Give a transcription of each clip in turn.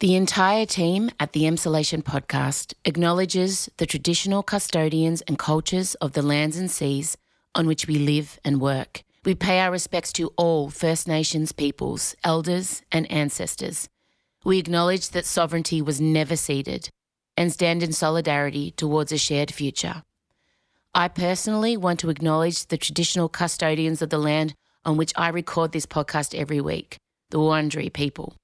The entire team at the Emsolation podcast acknowledges the traditional custodians and cultures of the lands and seas on which we live and work. We pay our respects to all First Nations peoples, elders, and ancestors. We acknowledge that sovereignty was never ceded and stand in solidarity towards a shared future. I personally want to acknowledge the traditional custodians of the land on which I record this podcast every week, the Wurundjeri people.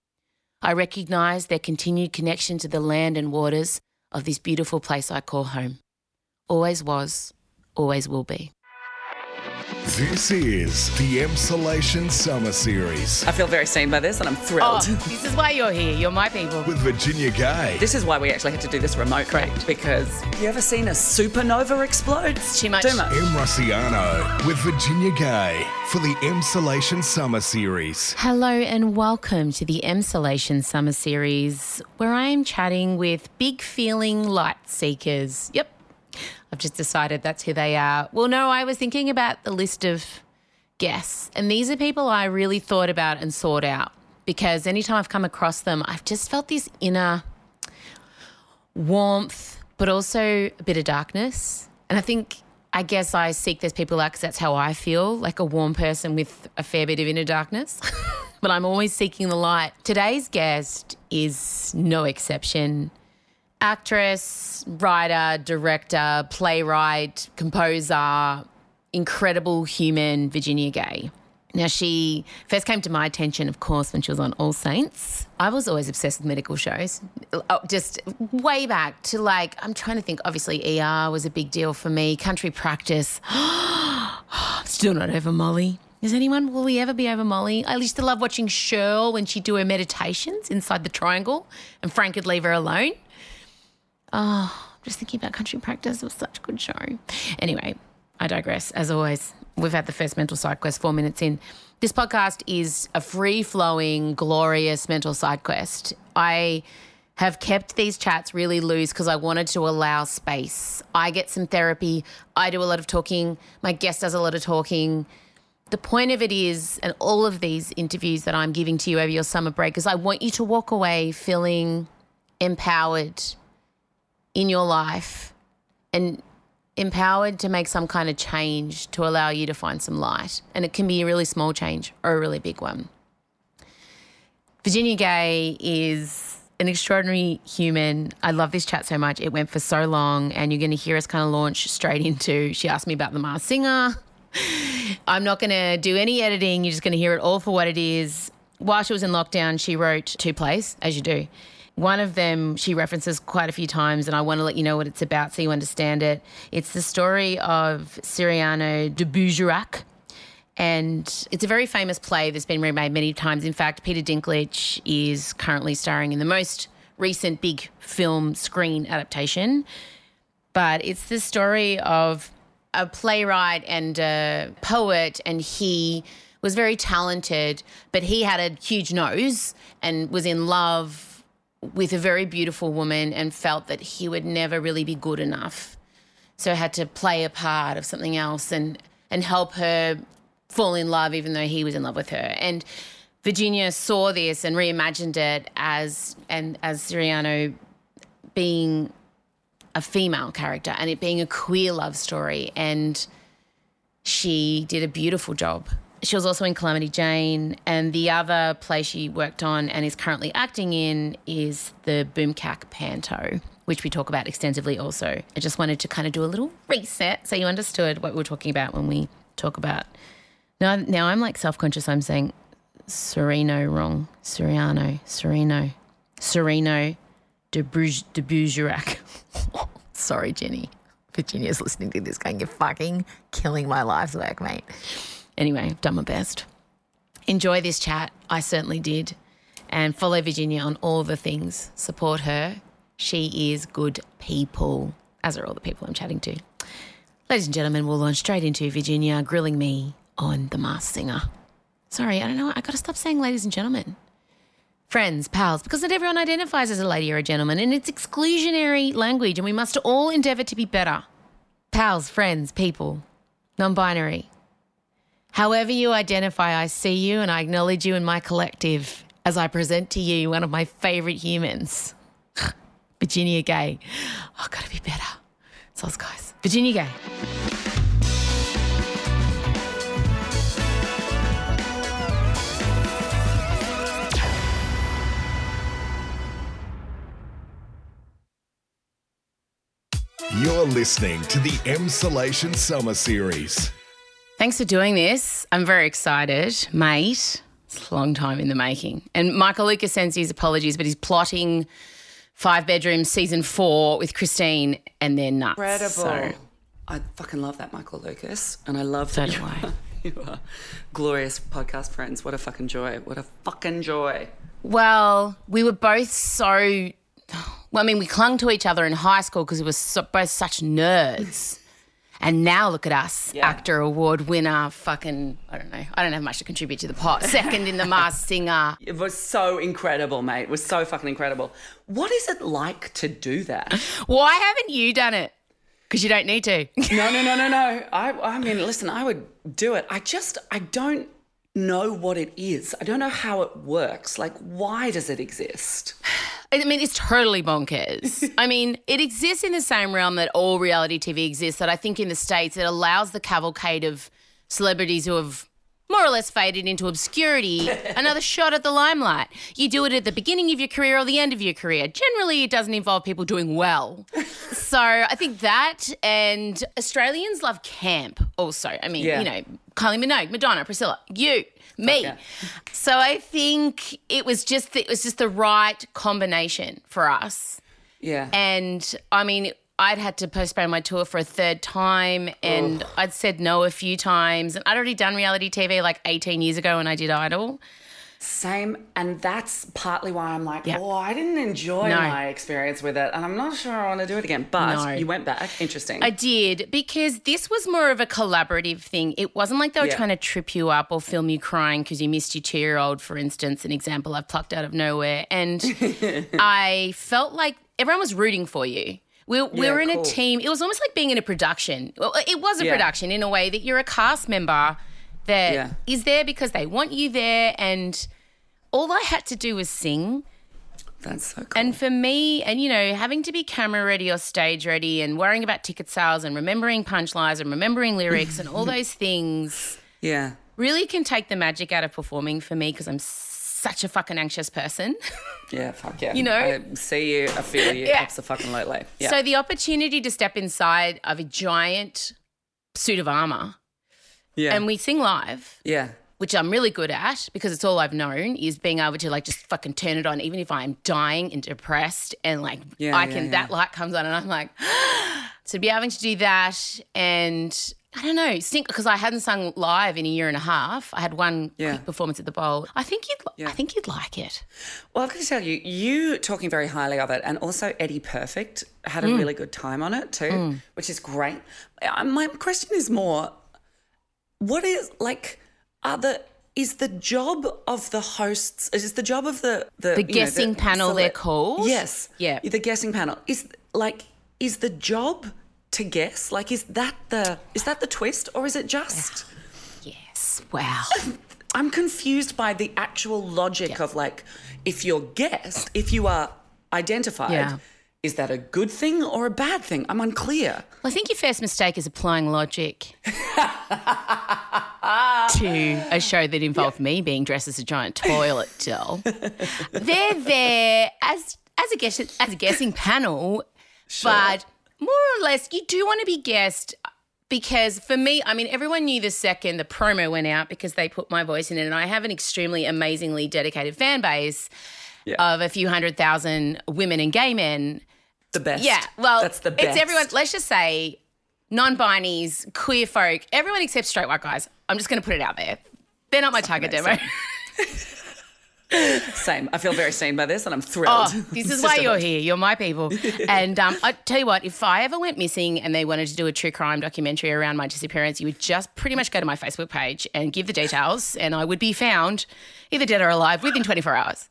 I recognise their continued connection to the land and waters of this beautiful place I call home. Always was, always will be. This is the Emsolation Summer Series I feel very seen by this and I'm Oh, thrilled. this is why you're here. You're my people. with Virginia Gay. This is why we actually had to do this remote, correct? Because you ever seen a supernova explode? Too much. Too much. Em Rusciano with Virginia Gay for the Emsolation Summer Series. Hello and welcome to the Emsolation Summer Series, where I am chatting with big feeling light seekers. Yep, I've just decided that's who they are. Well, no, I was thinking about the list of guests, and these are people I really thought about and sought out because anytime I've come across them, I've just felt this inner warmth, but also a bit of darkness. And I think, I guess I seek those people out because that's how I feel like a warm person with a fair bit of inner darkness. but I'm always seeking the light. Today's guest is no exception. Actress, writer, director, playwright, composer, incredible human, Virginia Gay. Now, she first came to my attention, of course, when she was on All Saints. I was always obsessed with medical shows, Oh, just way back to like, I'm trying to think, obviously, ER was a big deal for me, country practice. Still not over Molly. Is anyone, will we ever be over Molly? I used to love watching Cheryl when she'd do her meditations inside the triangle and Frank would leave her alone. Oh, just thinking about country practice. It was such a good show. Anyway, I digress. As always, we've had the first mental side quest four minutes in. This podcast is a free flowing, glorious mental side quest. I have kept these chats really loose because I wanted to allow space. I get some therapy. I do a lot of talking. My guest does a lot of talking. The point of it is, and all of these interviews that I'm giving to you over your summer break, is I want you to walk away feeling empowered in your life and empowered to make some kind of change to allow you to find some light. And it can be a really small change or a really big one. Virginia Gay is an extraordinary human. I love this chat so much. It went for so long, and you're going to hear us kind of launch straight into. She asked me about the Masked Singer. I'm not going to do any editing. You're just going to hear it all for what it is. While she was in lockdown, she wrote two plays, as you do. One of them she references quite a few times, and I want to let you know what it's about so you understand it. It's the story of Cyrano de Bergerac. And it's a very famous play that's been remade many times. In fact, Peter Dinklage is currently starring in the most recent big film screen adaptation. But it's the story of a playwright and a poet, and he was very talented, but he had a huge nose and was in love with a very beautiful woman and felt that he would never really be good enough. So had to play a part of something else and and help her fall in love even though he was in love with her. And Virginia saw this and reimagined it as and as Siriano being a female character and it being a queer love story and she did a beautiful job. She was also in Calamity Jane, and the other play she worked on and is currently acting in is the Boomkak Panto, which we talk about extensively also. I just wanted to kind of do a little reset so you understood what we were talking about when we talk about. Now, now I'm like self conscious. I'm saying Sereno wrong. Soriano, Sereno, Sereno de, Bruges, de. Sorry, Jenny. Virginia's listening to this going, you're fucking killing my life's work, mate. Anyway, I've done my best. Enjoy this chat. I certainly did. And follow Virginia on all the things. Support her. She is good people, as are all the people I'm chatting to. Ladies and gentlemen, we'll launch straight into Virginia grilling me on The Masked Singer. Sorry, I don't know. I got to stop saying ladies and gentlemen. Friends, pals, because not everyone identifies as a lady or a gentleman, and it's exclusionary language, and we must all endeavour to be better. Pals, friends, people, non binary. However you identify, I see you and I acknowledge you in my collective, as I present to you one of my favourite humans, Virginia Gay. Oh, gotta be better. So, guys, Virginia Gay. You're listening to the Emsolation Summer Series. Thanks for doing this. I'm very excited, mate. It's a long time in the making. And Michael Lucas sends his apologies, but he's plotting five bedrooms season four with Christine and they're nuts. Incredible. So, I fucking love that Michael Lucas, and I love So that you are, you are glorious podcast friends. What a fucking joy! What a fucking joy! well, we were both so. Well, I mean, we clung to each other in high school because we were so, both such nerds. And now look at us, Yeah. actor award winner, fucking, I don't know. I don't have much to contribute to the pot. Second in the Masked Singer. It was so incredible, mate. It was so fucking incredible. What is it like to do that? Why haven't you done it? Because you don't need to. No, no, no, no, no. I, I mean, listen, I would do it. I just, I don't know what it is. I don't know how it works. Like, why does it exist? I mean, it's totally bonkers. I mean, it exists in the same realm that all reality TV exists. That I think in the States, it allows the cavalcade of celebrities who have more or less faded into obscurity another shot at the limelight. You do it at the beginning of your career or the end of your career. Generally, it doesn't involve people doing well. so I think that, and Australians love camp also. I mean, Yeah. you know, Kylie Minogue, Madonna, Priscilla, you, me. yeah. So I think it was just it was just the right combination for us. Yeah. And I mean, I'd had to postpone my tour for a third time, and I'd said no a few times. And I'd already done reality TV like 18 years ago when I did Idol. Same, and that's partly why I'm like, Yeah. oh, I didn't enjoy No. my experience with it, and I'm not sure I want to do it again. But No. you went back. Interesting. I did because this was more of a collaborative thing. It wasn't like they were Yeah. trying to trip you up or film you crying because you missed your two year old, for instance, an example I've plucked out of nowhere. And I felt like everyone was rooting for you. We, we Yeah, were in cool. a team. It was almost like being in a production. Well, it was a production in a way that you're a cast member that is Yeah. there because they want you there. And all I had to do was sing. that's so cool. And for me, and you know, having to be camera ready or stage ready and worrying about ticket sales and remembering punchlines and remembering lyrics and all those things yeah. really can take the magic out of performing for me because I'm such a fucking anxious person. Yeah, fuck yeah. You know? I see you, I feel you, Yeah. absolutely. Yeah. So the opportunity to step inside of a giant suit of armor yeah. and we sing live, yeah. which I'm really good at because it's all I've known is being able to like just fucking turn it on even if I'm dying and depressed and like Yeah, I yeah, can yeah. that light comes on and I'm like to be having to do that and I don't know, sing because I hadn't sung live in a year and a half. I had one Yeah. quick performance at the bowl. I think you'd Yeah. I think you'd like it. Well, I've got to tell you, you talking very highly of it, and also Eddie Perfect had a Mm. really good time on it too, which is great. My question is more, what is like, are the is the job of the hosts? Is the job of the the, The you know, guessing panel they're called? Yes, Yeah. the guessing panel is like is the job to guess? Like, is that the is that the twist, or is it just? Ah, yes. Wow. I'm confused by the actual logic of like, if you're guessed, if you are identified, Yeah. Is that a good thing or a bad thing? I'm unclear. Well, I think your first mistake is applying logic to a show that involved me being dressed as a giant toilet doll. They're there as as a guess as a guessing panel, but more or less, you do want to be guessed. Because for me, I mean, everyone knew the second the promo went out because they put my voice in it, and I have an extremely amazingly dedicated fan base of a few hundred thousand women and gay men The best. yeah, well, that's the best. It's everyone. Let's just say non-binies, queer folk, everyone except straight white guys. I'm just going to put it out there. They're not my target demo. Same. I feel very seen by this, and I'm thrilled. Oh, this is why you're here. You're my people. and um, I tell you what, if I ever went missing and they wanted to do a true crime documentary around my disappearance, you would just pretty much go to my Facebook page and give the details, and I would be found either dead or alive within 24 hours.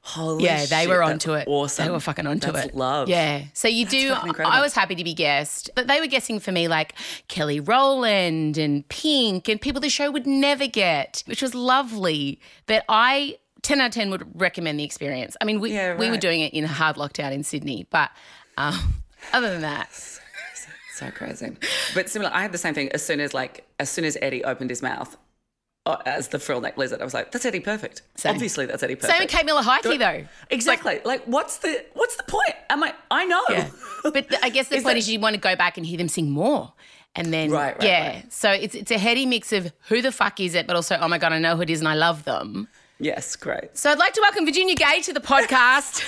Holy shit. Yeah, they shit, were onto it. Awesome. They were fucking onto That's it. Love. Yeah. So you do. I was happy to be guessed, but they were guessing for me like Kelly Rowland and Pink and people the show would never get, which was lovely. But I 10 out of 10 would recommend the experience. I mean, we, Yeah, we were doing it in a hard lockdown in Sydney, but um, other than that, So crazy. But similar, I had the same thing as soon as like as soon as Eddie opened his mouth uh, as the frill neck lizard, I was like, that's Eddie perfect. Same. Obviously that's Eddie perfect. same with Kate Miller-Heidke though. Exactly. Like, what's the what's the point? Am I I know. Yeah. But th- I guess the Is point that- is you want to go back and hear them sing more. And then, Right, right, yeah. right. So it's it's a heady mix of who the fuck is it, but also, oh my God, I know who it is and I love them. Yes, great. So I'd like to welcome Virginia Gay to the podcast.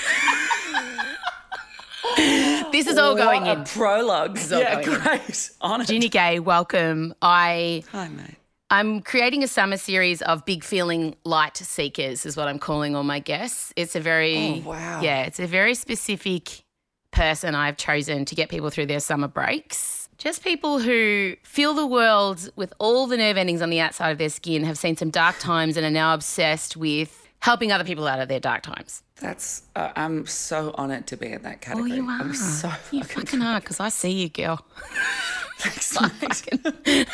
this is all going What in. a prologue. yeah, going great. On. Virginia Gay, welcome. I Hi, mate. I'm creating a summer series of big feeling light seekers, is what I'm calling all my guests. It's a very, Oh, wow. yeah, it's a very specific person I've chosen to get people through their summer breaks. Just people who feel the world with all the nerve endings on the outside of their skin, have seen some dark times, and are now obsessed with helping other people out of their dark times. That's uh, I'm so honoured to be in that Oh, category. you are. I'm so you fucking fucking are, because I see you, girl. thanks, mate.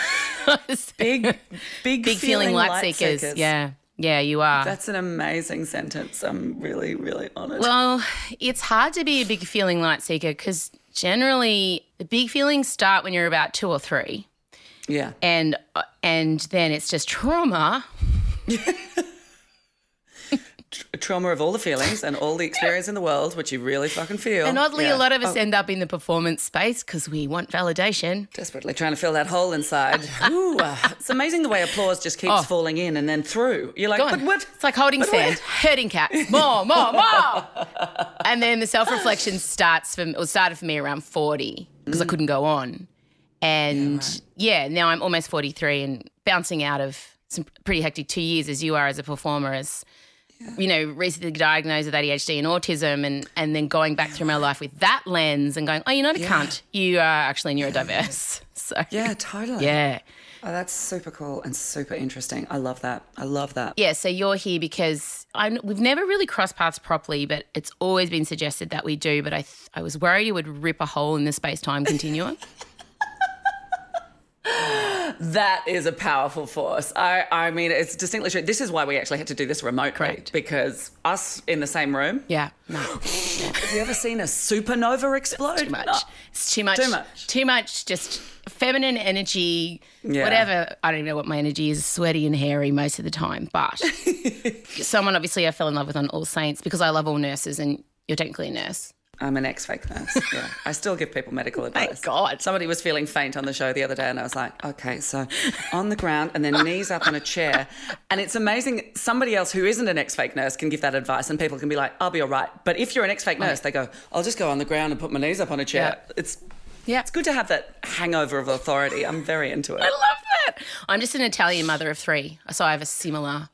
big, big, big, big feeling light, seekers. Yeah, yeah, you are. That's an amazing sentence. I'm really, really honoured. Well, it's hard to be a big feeling light seeker because generally the big feelings start when you're about two or three, yeah. and uh, and then it's just trauma. A trauma of all the feelings and all the experience in the world, which you really fucking feel. And oddly, Yeah. a lot of Oh, us end up in the performance space because we want validation. desperately trying to fill that hole inside. Ooh, uh, it's amazing the way applause just keeps Oh. falling in and then through. You're like, Go but what? It's like holding But sand, what- herding cats, more, more, more. and then the self reflection starts from, or started for me around 40 because Mm. I couldn't go on. And yeah, now I'm almost 43 and bouncing out of some pretty hectic two years as you are as a performer, as you know, recently diagnosed with ADHD and autism, and and then going back through my life with that lens and going, oh, you're not a cunt. You are actually neurodiverse. So Yeah, totally. yeah. Oh, that's super cool and super interesting. I love that. I love that. Yeah, so you're here because I we've never really crossed paths properly, but it's always been suggested that we do. But I th- I was worried it would rip a hole in the space time continuum. That is a powerful force. I, I mean, it's distinctly true. This is why we actually had to do this remote, Correct. Because us in the same room, yeah, no, have you ever seen a supernova explode? too much. It's too much. Too much. Too much. Just feminine energy. Yeah. Whatever. I don't even know what my energy is. Sweaty and hairy most of the time. But someone obviously I fell in love with on All Saints because I love all nurses, and you're technically a nurse. I'm an ex-fake nurse. Yeah, I still give people medical advice. Thank God. Somebody was feeling faint on the show the other day, and I was like, okay, so on the ground and then knees up on a chair, and it's amazing. Somebody else who isn't an ex-fake nurse can give that advice, and people can be like, I'll be all right. But if you're an ex-fake nurse, they go, I'll just go on the ground and put my knees up on a chair. Yeah. It's Yeah. it's good to have that hangover of authority. I'm very into it. I love that. I'm just an Italian mother of three, so I have a similar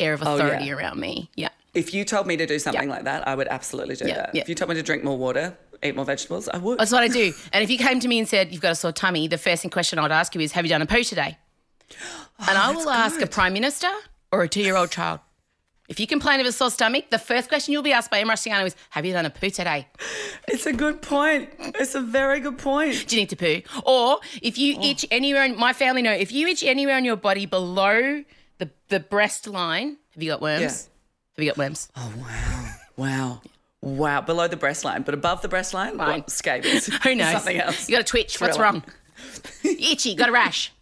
air of Oh, yeah. authority around me. Yeah. If you told me to do something Yeah. like that, I would absolutely do Yeah, that. yeah. If you told me to drink more water, eat more vegetables, I would. That's what I do. And if you came to me and said, You've got a sore tummy, the first question I'd ask you is, Have you done a poo today? and I oh, will ask a prime minister or a two year old child. If you complain of a sore stomach, the first question you'll be asked by Emma Rusciano is, Have you done a poo today? It's a good point. It's a very good point. Do you need to poo? Or if you Oh. itch anywhere, in, my family know, if you itch anywhere on your body below the, the breast line, have you got worms? Yeah. Have you got worms? Oh, wow. Wow. Wow. Below the breast line, but above the breast line, Fine. what? scabies. Who knows? Something else. You got a twitch. What's wrong? Itchy. Got a rash.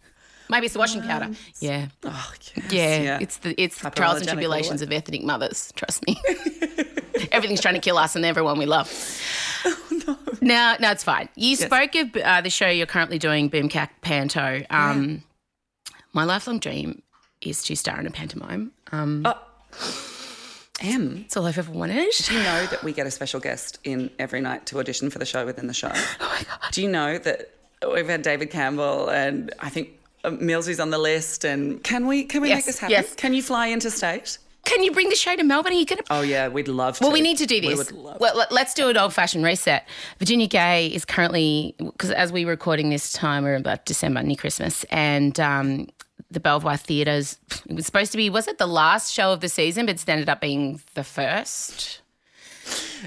Maybe it's the washing powder. Yeah. Oh, yes. Yeah, it's the it's the trials and Hyperallergenic all the tribulations of ethnic mothers. Trust me, everything's trying to kill us and everyone we love. Oh, no. Now, no, it's fine. You spoke of uh, the show you're currently doing, Boomkak Panto. Um, My lifelong dream is to star in a pantomime. Um, Em, It's all I've ever wanted. do you know that we get a special guest in every night to audition for the show within the show? Oh my god! Do you know that we've had David Campbell and I think uh, Millsy's on the list? And can we can we Yes, make this happen? yes. Can you fly interstate? Can you bring the show to Melbourne? Are you gonna? Oh yeah, we'd love to. Well, we need to do We this. would love Well, let- let's do an old fashioned reset. Virginia Gay is currently, because as we're recording this time, we're about December, near Christmas, and um, the Belvoir Theatres, it was supposed to be, was it the last show of the season, but it's ended up being the first?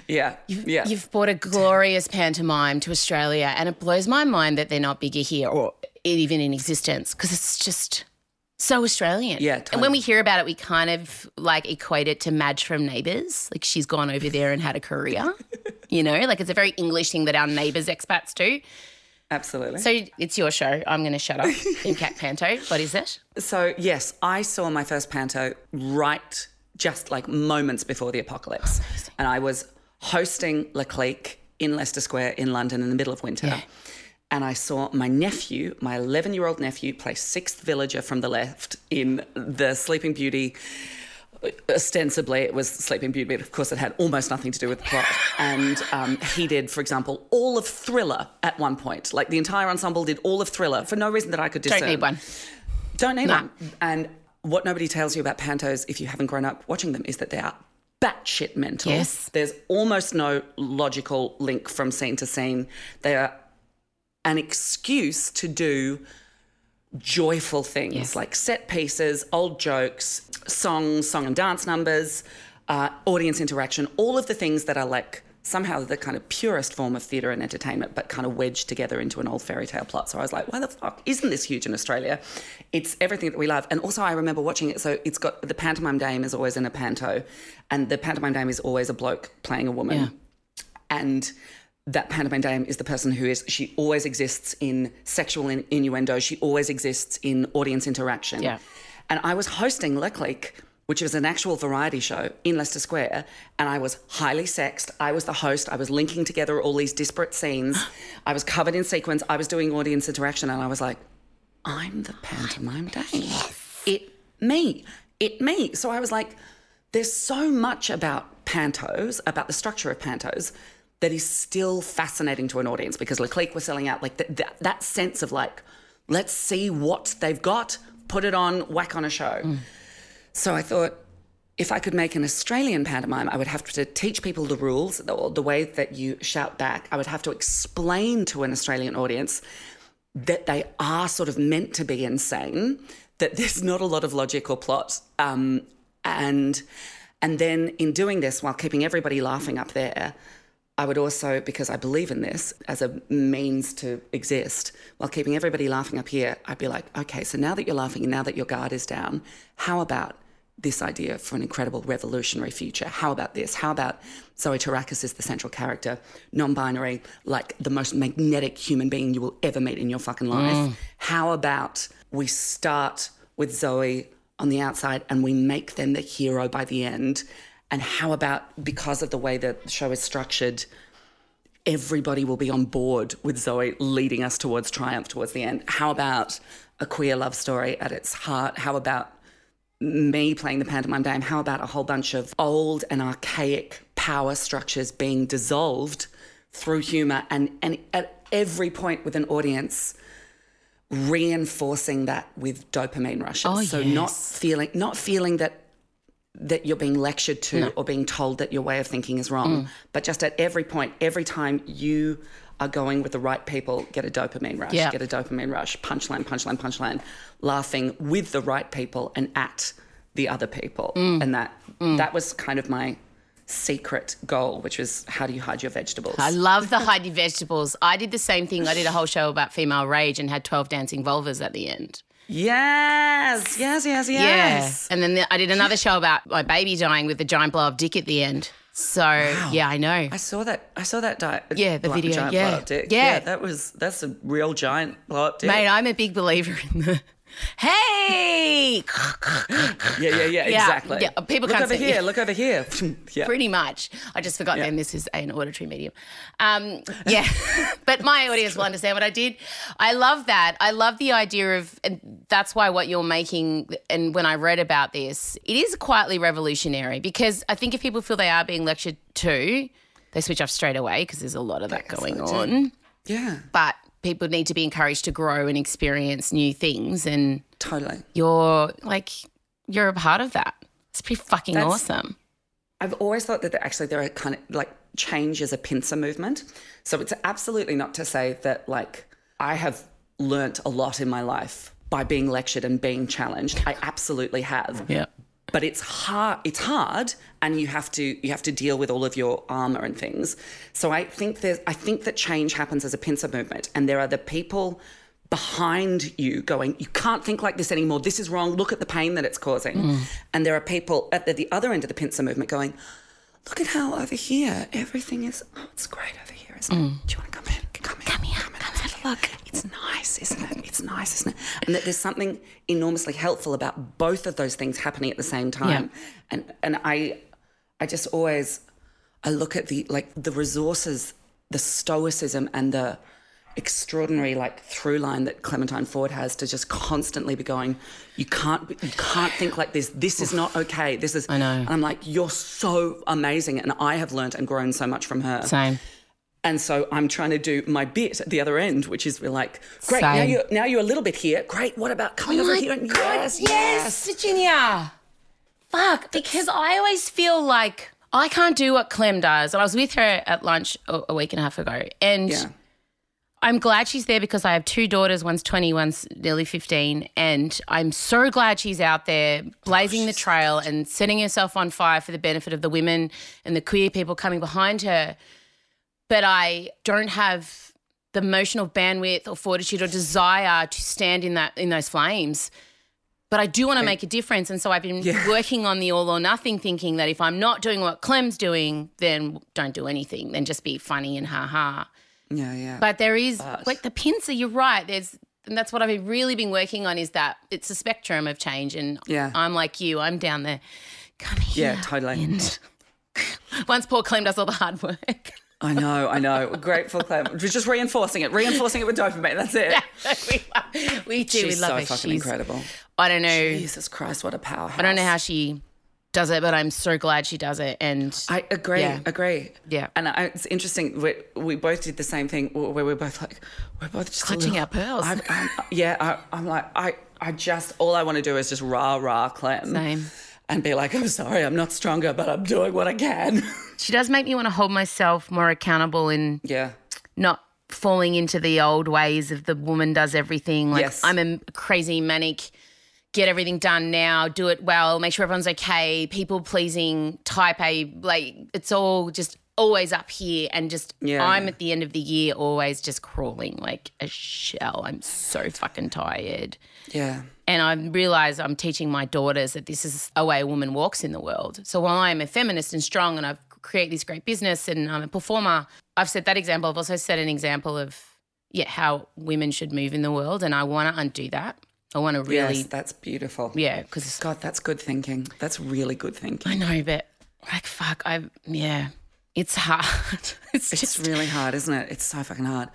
Yeah, yeah. You've brought a glorious pantomime to Australia, and it blows my mind that they're not bigger here or even in existence because it's just So Australian. Yeah, Totally. And when we hear about it, we kind of like equate it to Madge from Neighbours. Like she's gone over there and had a career. you know, like it's a very English thing that our neighbours expats do. Absolutely. So it's your show. I'm going to shut up. Impact Panto. What is it? So, yes, I saw my first panto right just like moments before the apocalypse. And I was hosting La Clique in Leicester Square in London in the middle of winter. Yeah. And I saw my nephew, my 11 year old nephew, play sixth villager from the left in the Sleeping Beauty. Ostensibly, it was Sleeping Beauty, but of course, it had almost nothing to do with the plot. And um, he did, for example, all of Thriller at one point. Like the entire ensemble did all of Thriller for no reason that I could discern. Don't need one. Don't need No. one. And what nobody tells you about pantos, if you haven't grown up watching them, is that they are batshit mental. Yes. There's almost no logical link from scene to scene. They are an excuse to do joyful things Yes. like set pieces, old jokes, songs, song and dance numbers, uh, audience interaction, all of the things that are like somehow the kind of purest form of theatre and entertainment, but kind of wedged together into an old fairy tale plot. So I was like, why the fuck isn't this huge in Australia? It's everything that we love. And also, I remember watching it. So it's got the pantomime dame is always in a panto, and the pantomime dame is always a bloke playing a woman Yeah. and that pantomime dame is the person who is she always exists in sexual in, innuendo. She always exists in audience interaction. Yeah. and i was hosting La Clique, which was an actual variety show in leicester square and i was highly sexed. I was the host. I was linking together all these disparate scenes. I was covered in sequins. I was doing audience interaction and i was like i'm the pantomime dame it me. It me. So i was like there's so much about pantos, about the structure of pantos, that is still fascinating to an audience because La Clique was selling out like th- that, that sense of like, let's see what they've got, put it on, whack on a show. So I thought, if I could make an Australian pantomime, I would have to teach people the rules, the, the way that you shout back. I would have to explain to an Australian audience that they are sort of meant to be insane, that there's not a lot of logic or plot. Um, and and then in doing this while keeping everybody laughing up there, I would also, because I believe in this as a means to exist, while keeping everybody laughing up here, I'd be like, okay, so now that you're laughing and now that your guard is down, how about this idea for an incredible revolutionary future? How about this? How about Zoe Terakes is the central character, non binary, like the most magnetic human being you will ever meet in your fucking life? Mm. How about we start with Zoe on the outside and we make them the hero by the end? And how about because of the way that the show is structured, everybody will be on board with Zoe leading us towards triumph towards the end? How about a queer love story at its heart? How about me playing the pantomime dame? How about a whole bunch of old and archaic power structures being dissolved through humor and, and at every point with an audience reinforcing that with dopamine rushes. Oh, so not feeling not feeling that that you're being lectured to or being told that your way of thinking is Mm. wrong, but just at every point, every time you are going with the right people, get a dopamine rush, Yeah. get a dopamine rush, punchline, punchline, punchline, laughing with the right people and at the other people. Mm. And that that was kind of my secret goal, which was how do you hide your vegetables? I love the hide your vegetables. I did the same thing. I did a whole show about female rage and had 12 dancing vulvas at the end. Yes, yes, yes, yes. Yeah. And then the, I did another show about my baby dying with the giant blow up dick at the end. So, yeah, I know. I saw that. I saw that. Di- uh, Yeah, the video, yeah. dick. Yeah. that was that's a real giant blow up dick. Mate, I'm a big believer in the hey, yeah, yeah, yeah, exactly. yeah, people look can't over see- here. yeah. Look over here. yeah. pretty much. I just forgot Yeah. then this is an auditory medium. Um, yeah, but my audience will understand what I did. I love that. I love the idea of, and that's why what you're making, and when I read about this, it is quietly revolutionary because I think if people feel they are being lectured to, they switch off straight away because there's a lot of that going on. Yeah, But people need to be encouraged to grow and experience new things, and totally. you're like, you're a part of that. It's pretty fucking That's- awesome. I've always thought that actually there are kind of like change is a pincer movement. So it's absolutely not to say that like I have learnt a lot in my life by being lectured and being challenged. I absolutely have. Yeah. But it's hard it's hard and you have to you have to deal with all of your armor and things. So I think there's I think that change happens as a pincer movement and there are the people behind you going, you can't think like this anymore. This is wrong. Look at the pain that it's causing. Mm. And there are people at the, the other end of the pincer movement going, look at how over here everything is, oh, it's great over here, isn't it? Do you want to come in? Come in. Come here. Look. It's nice, isn't it? It's nice, isn't it? And that there's something enormously helpful about both of those things happening at the same time. Yeah. And and I I just always I look at the like the resources, the stoicism and the extraordinary like through line that Clementine Ford has to just constantly be going, you can't you can't think like this. This is not okay. This is I know. And I'm like, you're so amazing. And I have learned and grown so much from her. Same. And so I'm trying to do my bit at the other end, which is we're like, great, now you're now you're a little bit here. Great. What about coming over oh here? And God, yes, yes, Virginia. Fuck, because I always feel like I can't do what Clem does. And I was with her at lunch a, a week and a half ago, and Yeah. I'm glad she's there because I have two daughters. One's 20, one's nearly 15. And I'm so glad she's out there blazing the trail and setting herself on fire for the benefit of the women and the queer people coming behind her. But I don't have the emotional bandwidth or fortitude or desire to stand in that in those flames. But I do want to make a difference. And so I've been working on the all or nothing thinking that if I'm not doing what Clem's doing, then don't do anything. Then just be funny and ha ha. Yeah, yeah. But there is like the pincer, you're right. There's and that's what I've really been working on is that it's a spectrum of change. And Yeah. I'm like you, I'm down there. Come here. yeah, totally. Once poor Clem does all the hard work. I know, I know. Grateful, Clem. We're just reinforcing it, reinforcing it with dopamine. That's it. we, we do. She's we love so her. fucking She's, incredible. I don't know. Jesus Christ, what a powerhouse. I don't know how she does it, but I'm so glad she does it. And I agree, Yeah. agree. Yeah. And I, it's interesting, we, we both did the same thing where we're both like, we're both just Clutching little- our pearls. I, I'm, yeah, I, I'm like, I, I just, all I want to do is just rah, rah, Clem. Same. And be like, I'm sorry, I'm not stronger, but I'm doing what I can. she does make me want to hold myself more accountable and yeah. not falling into the old ways of the woman does everything. Like Yes. I'm a crazy manic, get everything done now, do it well, make sure everyone's okay, people pleasing type A. Like it's all just always up here and just Yeah, I'm yeah. at the end of the year always just crawling like a shell. I'm so fucking tired. Yeah. And I realize I'm teaching my daughters that this is a way a woman walks in the world. So while I'm a feminist and strong and I've created this great business and I'm a performer, I've set that example. I've also set an example of yeah, how women should move in the world. And I want to undo that. I want to really, Yes, that's beautiful. yeah, because God, that's good thinking. That's really good thinking. I know, but like, fuck, I, yeah, it's hard. it's It's just, really hard, isn't it? It's so fucking hard.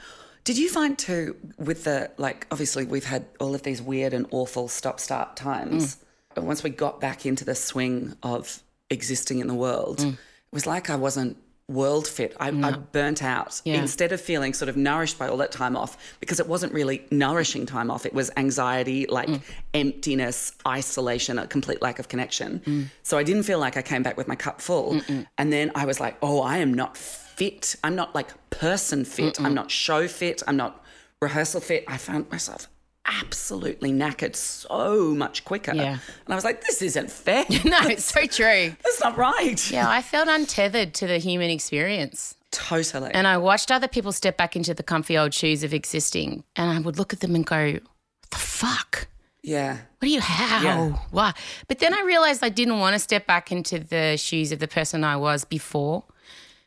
Did you find too with the like obviously we've had all of these weird and awful stop start times. Mm. But once we got back into the swing of existing in the world, mm. it was like I wasn't world fit. I, I burnt out. Yeah. Instead of feeling sort of nourished by all that time off, because it wasn't really nourishing time off. It was anxiety, like mm. emptiness, isolation, a complete lack of connection. So I didn't feel like I came back with my cup full. And then I was like, oh, I am not fit. I'm not like person fit. I'm not show fit. I'm not rehearsal fit. I found myself absolutely knackered so much quicker. Yeah. And I was like, this isn't fair. no, it's so true. That's not right. Yeah, I felt untethered to the human experience. Totally. And I watched other people step back into the comfy old shoes of existing, and I would look at them and go, "What the fuck? yeah. What do you how? Yeah. Why?" But then I realized I didn't want to step back into the shoes of the person I was before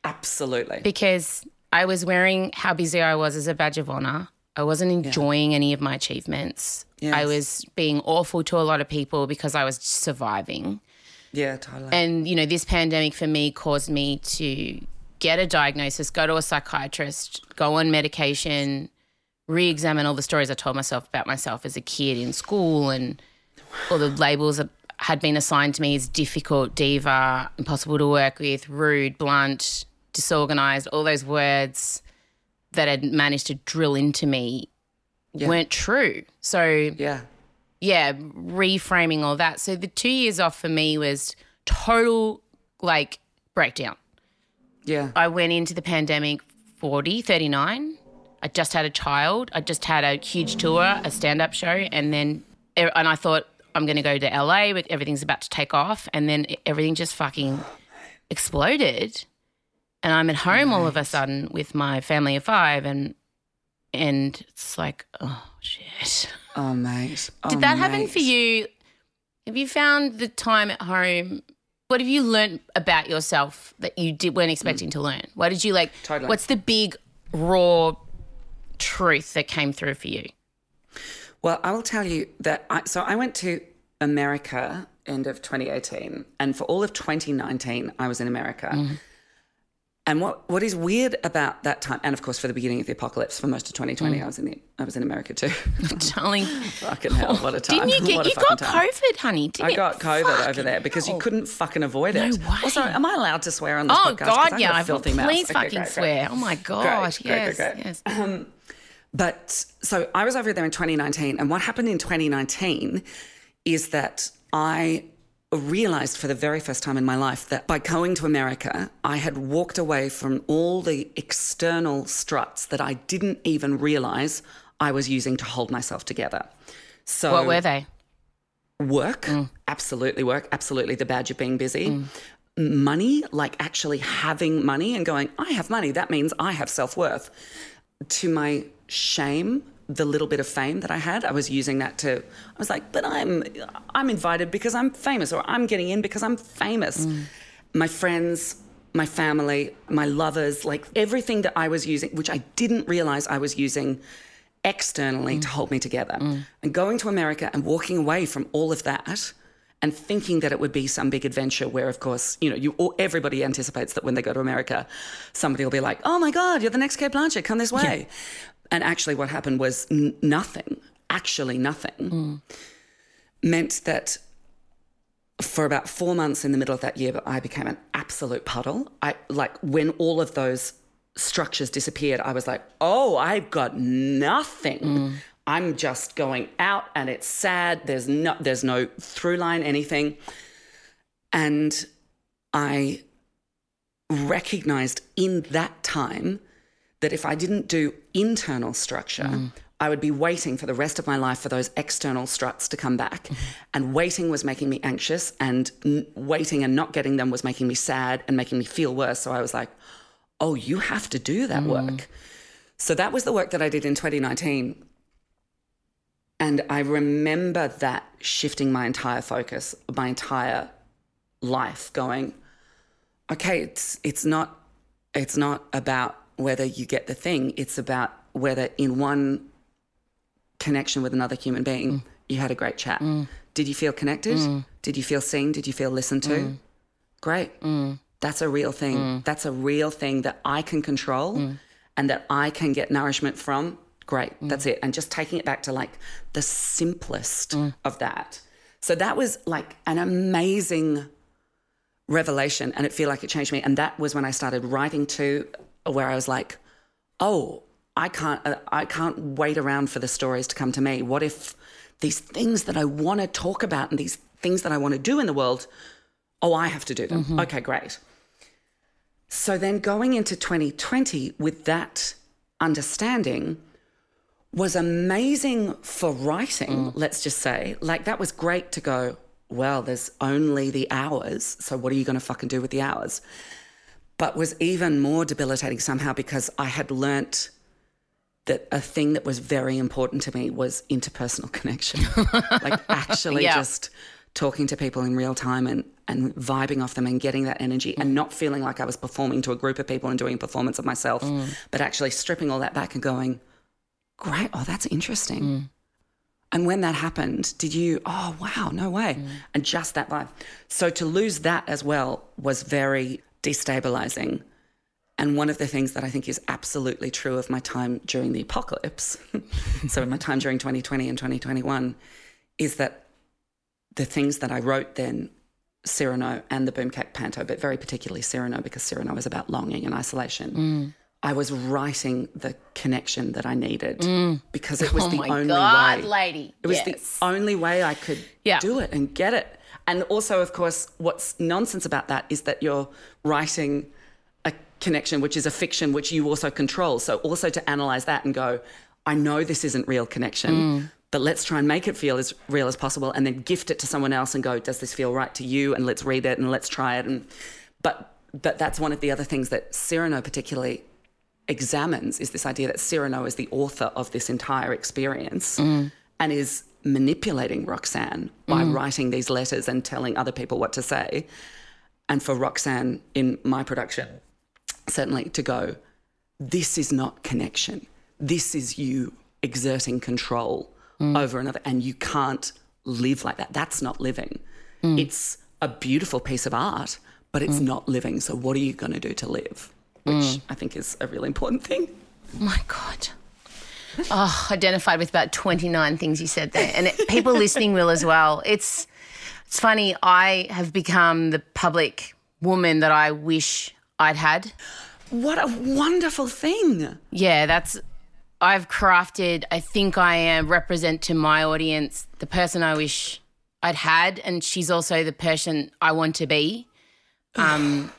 Absolutely. because I was wearing how busy I was as a badge of honor. I wasn't enjoying any of my achievements. I was being awful to a lot of people because I was surviving. Yeah, totally. And, you know, this pandemic for me caused me to get a diagnosis, go to a psychiatrist, go on medication, re examine all the stories I told myself about myself as a kid in school and all the labels that had been assigned to me as difficult, diva, impossible to work with, rude, blunt, disorganized, all those words that had managed to drill into me weren't true. So, yeah. yeah, reframing all that. So the two years off for me was total like breakdown. Yeah. I went into the pandemic 40, 39. I just had a child. I just had a huge tour, a stand up show. And then, and I thought, I'm going to go to LA, but everything's about to take off. And then everything just fucking exploded. And I'm at home all of a sudden with my family of five. And and it's like, oh shit. Oh, mate. Did Oh, that happen for you? Have you found the time at home? What have you learned about yourself that you did, weren't expecting to learn? What did you like? Totally. What's the big raw truth that came through for you? Well, I will tell you that. I, so I went to America end of 2018, and for all of 2019, I was in America. Mm-hmm. And what, what is weird about that time, and of course for the beginning of the apocalypse, for most of 2020, Mm. I was in the, I was in America too. Darling, fucking hell, what a time! didn't you get, you got time. COVID, honey? Didn't I got COVID over there because you couldn't fucking avoid it. No way. Also, am I allowed to swear on this Oh podcast? 'Cause God, yeah! filthy mouth. Please Okay, fucking great, great. swear! Oh my gosh! great, yes, great, great. yes. But so I was over there in 2019, and what happened in 2019 is that I realized for the very first time in my life that by going to America, I had walked away from all the external struts that I didn't even realize I was using to hold myself together. So What were they? work, Mm. absolutely work, absolutely the badge of being busy. Money, like actually having money and going, I have money, that means I have self worth. To my shame, the little bit of fame that I had, I was using that to I was like, but I'm I'm invited because I'm famous or I'm getting in because I'm famous. Mm. My friends, my family, my lovers, like everything that I was using, which I didn't realize I was using externally to mm. hold me together. Mm. And going to America and walking away from all of that and thinking that it would be some big adventure where of course, you know, you all, everybody anticipates that when they go to America, somebody will be like, "Oh my god, you're the next Cate Blanchett, come this way." And actually what happened was n- nothing, actually nothing. Meant that for about four months in the middle of that year, I became an absolute puddle. I like when all of those structures disappeared, I was like, oh, I've got nothing. Mm. I'm just going out and it's sad. There's no there's no through line, anything. And I recognized in that time that if I didn't do internal structure, mm. I would be waiting for the rest of my life for those external struts to come back. Mm-hmm. And waiting was making me anxious, and n- waiting and not getting them was making me sad and making me feel worse. So I was like, oh, you have to do that mm. work. So that was the work that I did in 2019. And I remember that shifting my entire focus, my entire life, going, okay, it's it's not it's not about whether you get the thing. It's about whether in one connection with another human being you had a great chat. Did you feel connected? Did you feel seen? Did you feel listened to? Great. That's a real thing. That's a real thing that I can control and that I can get nourishment from. Great. That's it. And just taking it back to like the simplest of that. So that was like an amazing revelation and it feel like it changed me. And that was when i started writing to where i was like oh i can't uh, i can't wait around for the stories to come to me. What if these things that i want to talk about and these things that i want to do in the world oh i have to do them. Okay great. So then going into 2020 with that understanding was amazing for writing, let's just say. Like, that was great to go, well, there's only the hours. So, what are you going to fucking do with the hours? But was even more debilitating somehow because I had learnt that a thing that was very important to me was interpersonal connection. like, actually Yeah. just talking to people in real time and, and vibing off them and getting that energy and not feeling like I was performing to a group of people and doing a performance of myself, mm. but actually stripping all that back and going, great. Oh, that's interesting. Mm. And when that happened, did you, oh, wow, no way. Mm. And just that vibe. So to lose that as well was very destabilizing. And one of the things that I think is absolutely true of my time during the apocalypse, so in my time during 2020 and 2021, is that the things that I wrote then, Cyrano and the Boomkak Panto, but very particularly Cyrano, because Cyrano is about longing and isolation. Mm. I was writing the connection that I needed mm. because it was Oh the my only God, way. lady. It was Yes. the only way I could Yeah. do it and get it. And also, of course, what's nonsense about that is that you're writing a connection, which is a fiction, which you also control. So, also to analyze that and go, I know this isn't real connection, mm. but let's try and make it feel as real as possible and then gift it to someone else and go, does this feel right to you? And let's read it and let's try it. And, but, but that's one of the other things that Cyrano particularly examines is this idea that Cyrano is the author of this entire experience Mm. and is manipulating Roxanne by mm. writing these letters and telling other people what to say. And for Roxanne in my production, certainly to go, this is not connection. This is you exerting control mm. over another, and you can't live like that. That's not living. Mm. It's a beautiful piece of art, but it's not living. So, what are you going to do to live? Which I think is a really important thing. Oh my God. Oh, identified with about 29 things you said there. And it, people listening will as well. It's it's funny, I have become the public woman that I wish I'd had. What a wonderful thing. Yeah, that's I've crafted, I think I am represent to my audience the person I wish I'd had and she's also the person I want to be. Um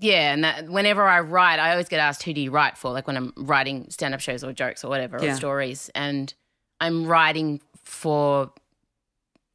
yeah, and that whenever I write, I always get asked who do you write for? Like when I'm writing stand-up shows or jokes or whatever Yeah. or stories and I'm writing for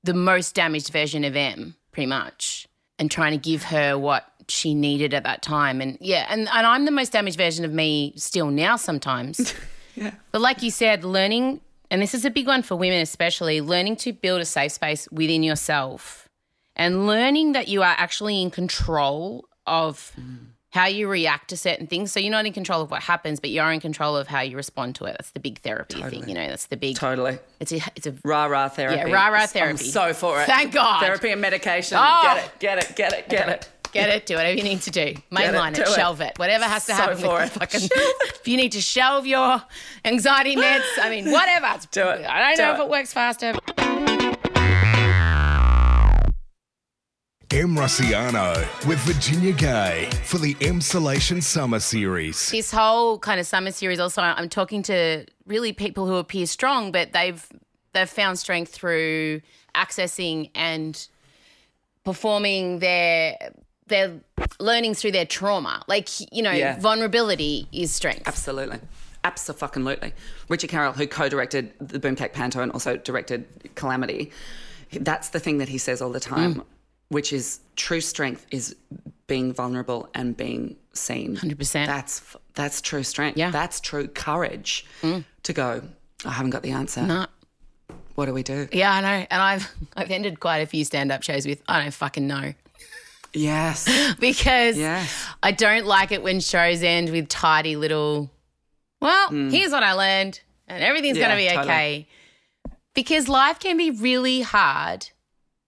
the most damaged version of Em, pretty much, and trying to give her what she needed at that time. And yeah, and, and I'm the most damaged version of me still now sometimes. Yeah. But like you said, learning, and this is a big one for women especially, learning to build a safe space within yourself and learning that you are actually in control of mm. how you react to certain things. So you're not in control of what happens, but you're in control of how you respond to it. That's the big therapy thing, you know, that's the big, Totally. it's a, it's a Rah rah therapy. Yeah, rah-rah therapy. I'm therapy. so for it. Thank God. Therapy and medication. Oh. Get it, get it, get it, get it. Get it, do whatever you need to do. Mainline it, it. shelve it, whatever has to So happen. for it. fucking, if you need to shelve your anxiety meds, I mean, whatever. Do it. I don't Do know if it. it works faster. Em Rusciano with Virginia Gay for the Emsolation Summer Series. This whole kind of summer series, also, I'm talking to really people who appear strong, but they've they've found strength through accessing and performing their their learnings through their trauma. Like you know, Yeah. vulnerability is strength. Absolutely. Absolutely. Richard Carroll, who co-directed the Boomkak Panto and also directed Calamity, that's the thing that he says all the time, Mm. Which is true strength is being vulnerable and being seen. 100%. That's that's true strength. Yeah. Mm. That's true courage to go. I haven't got the answer. No. What do we do? Yeah, I know. And I've I've ended quite a few stand up shows with I don't fucking know. Yes. Because Yes. I don't like it when shows end with tidy little well, here's what I learned and everything's. Yeah, gonna be totally. okay. Because life can be really hard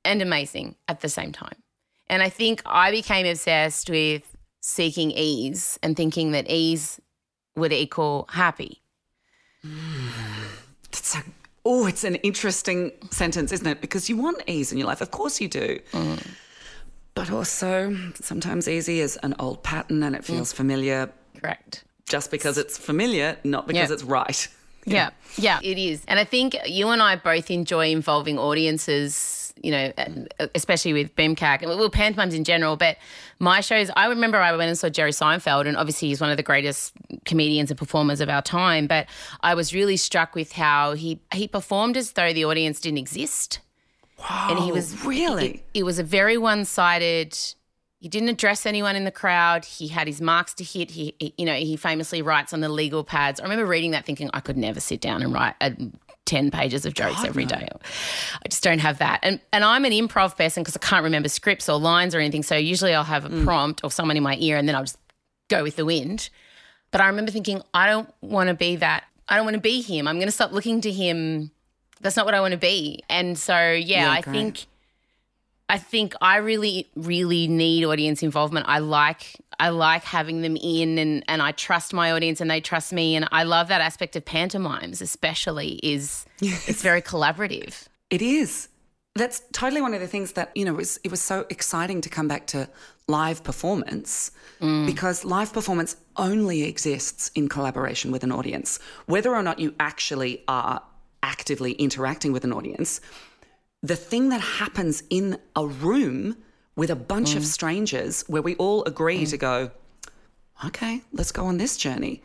and amazing at the same time. And I think I became obsessed with seeking ease and thinking that ease would equal happy. That's a, oh, it's an interesting sentence, isn't it? Because you want ease in your life. Of course you do. Mm. But also, sometimes easy is an old pattern and it Mm. feels familiar Correct. just because it's familiar, not because Yeah. it's right. Yeah, yeah, it is. And I think you and I both enjoy involving audiences, you know, uh, mm. uh, especially with Boomkak, well, pantomimes in general. But my shows, I remember I went and saw Jerry Seinfeld, and obviously he's one of the greatest comedians and performers of our time. But I was really struck with how he he performed as though the audience didn't exist. Wow! And he was really it, it was a very one sided. He didn't address anyone in the crowd. He had his marks to hit. He, he, you know, he famously writes on the legal pads. I remember reading that, thinking I could never sit down and write a 10 pages of jokes God, every day. No. I just don't have that. And and I'm an improv person because I can't remember scripts or lines or anything. So usually I'll have a mm. prompt or someone in my ear and then I'll just go with the wind. But I remember thinking, I don't want to be that. I don't want to be him. I'm going to stop looking to him. That's not what I want to be. And so, yeah, yeah I think I think I really really need audience involvement. I like I like having them in, and and I trust my audience, and they trust me, and I love that aspect of pantomimes, especially is it's very collaborative. It is. That's totally one of the things that, you know, was it was so exciting to come back to live performance mm. because live performance only exists in collaboration with an audience. Whether or not you actually are actively interacting with an audience, the thing that happens in a room with a bunch of mm. strangers where we all agree mm. to go, okay, let's go on this journey.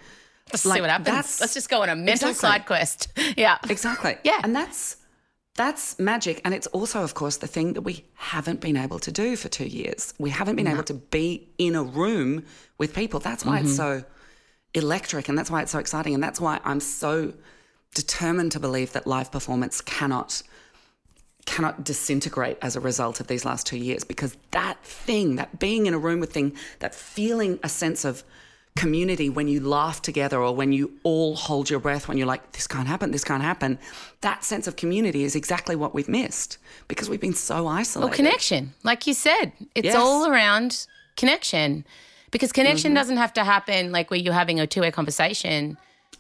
Let's Like, see what happens. Let's just go on a mental Exactly. side quest. Yeah. Exactly. Yeah. And that's that's magic. And it's also, of course, the thing that we haven't been able to do for two years. We haven't been able to be in a room with people. That's why it's mm-hmm. so electric and that's why it's so exciting and that's why I'm so determined to believe that live performance cannot cannot disintegrate as a result of these last two years because that thing, that being in a room with thing, that feeling a sense of community when you laugh together or when you all hold your breath when you're like, this can't happen, this can't happen, that sense of community is exactly what we've missed because we've been so isolated. Well, connection, like you said, it's Yes. all around connection. Because connection Mm-hmm. doesn't have to happen like where you're having a two way conversation.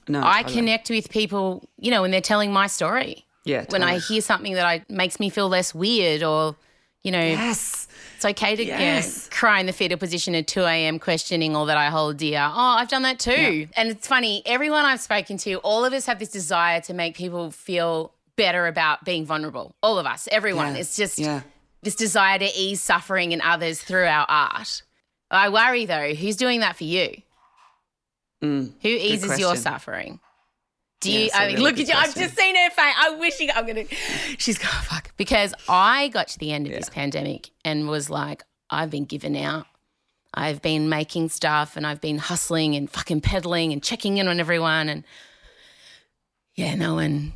No, I totally. connect with people, you know, when they're telling my story. Yeah, When I hear something that I makes me feel less weird or, you know, Yes. it's okay to you know, cry in the fetal position at 2 a.m. questioning all that I hold dear. Oh, I've done that too. And it's funny, everyone I've spoken to, all of us have this desire to make people feel better about being vulnerable. All of us, everyone. Yeah. It's just Yeah. this desire to ease suffering in others through our art. I worry though, who's doing that for you? Mm, Who eases your suffering? Do Yeah, you? it's a I mean, really look at good you. I've just seen her face. I'm wishing I'm gonna. She's gonna fuck because I got to the end of this pandemic and was like, I've been given out. I've been making stuff and I've been hustling and fucking peddling and checking in on everyone and yeah, no one.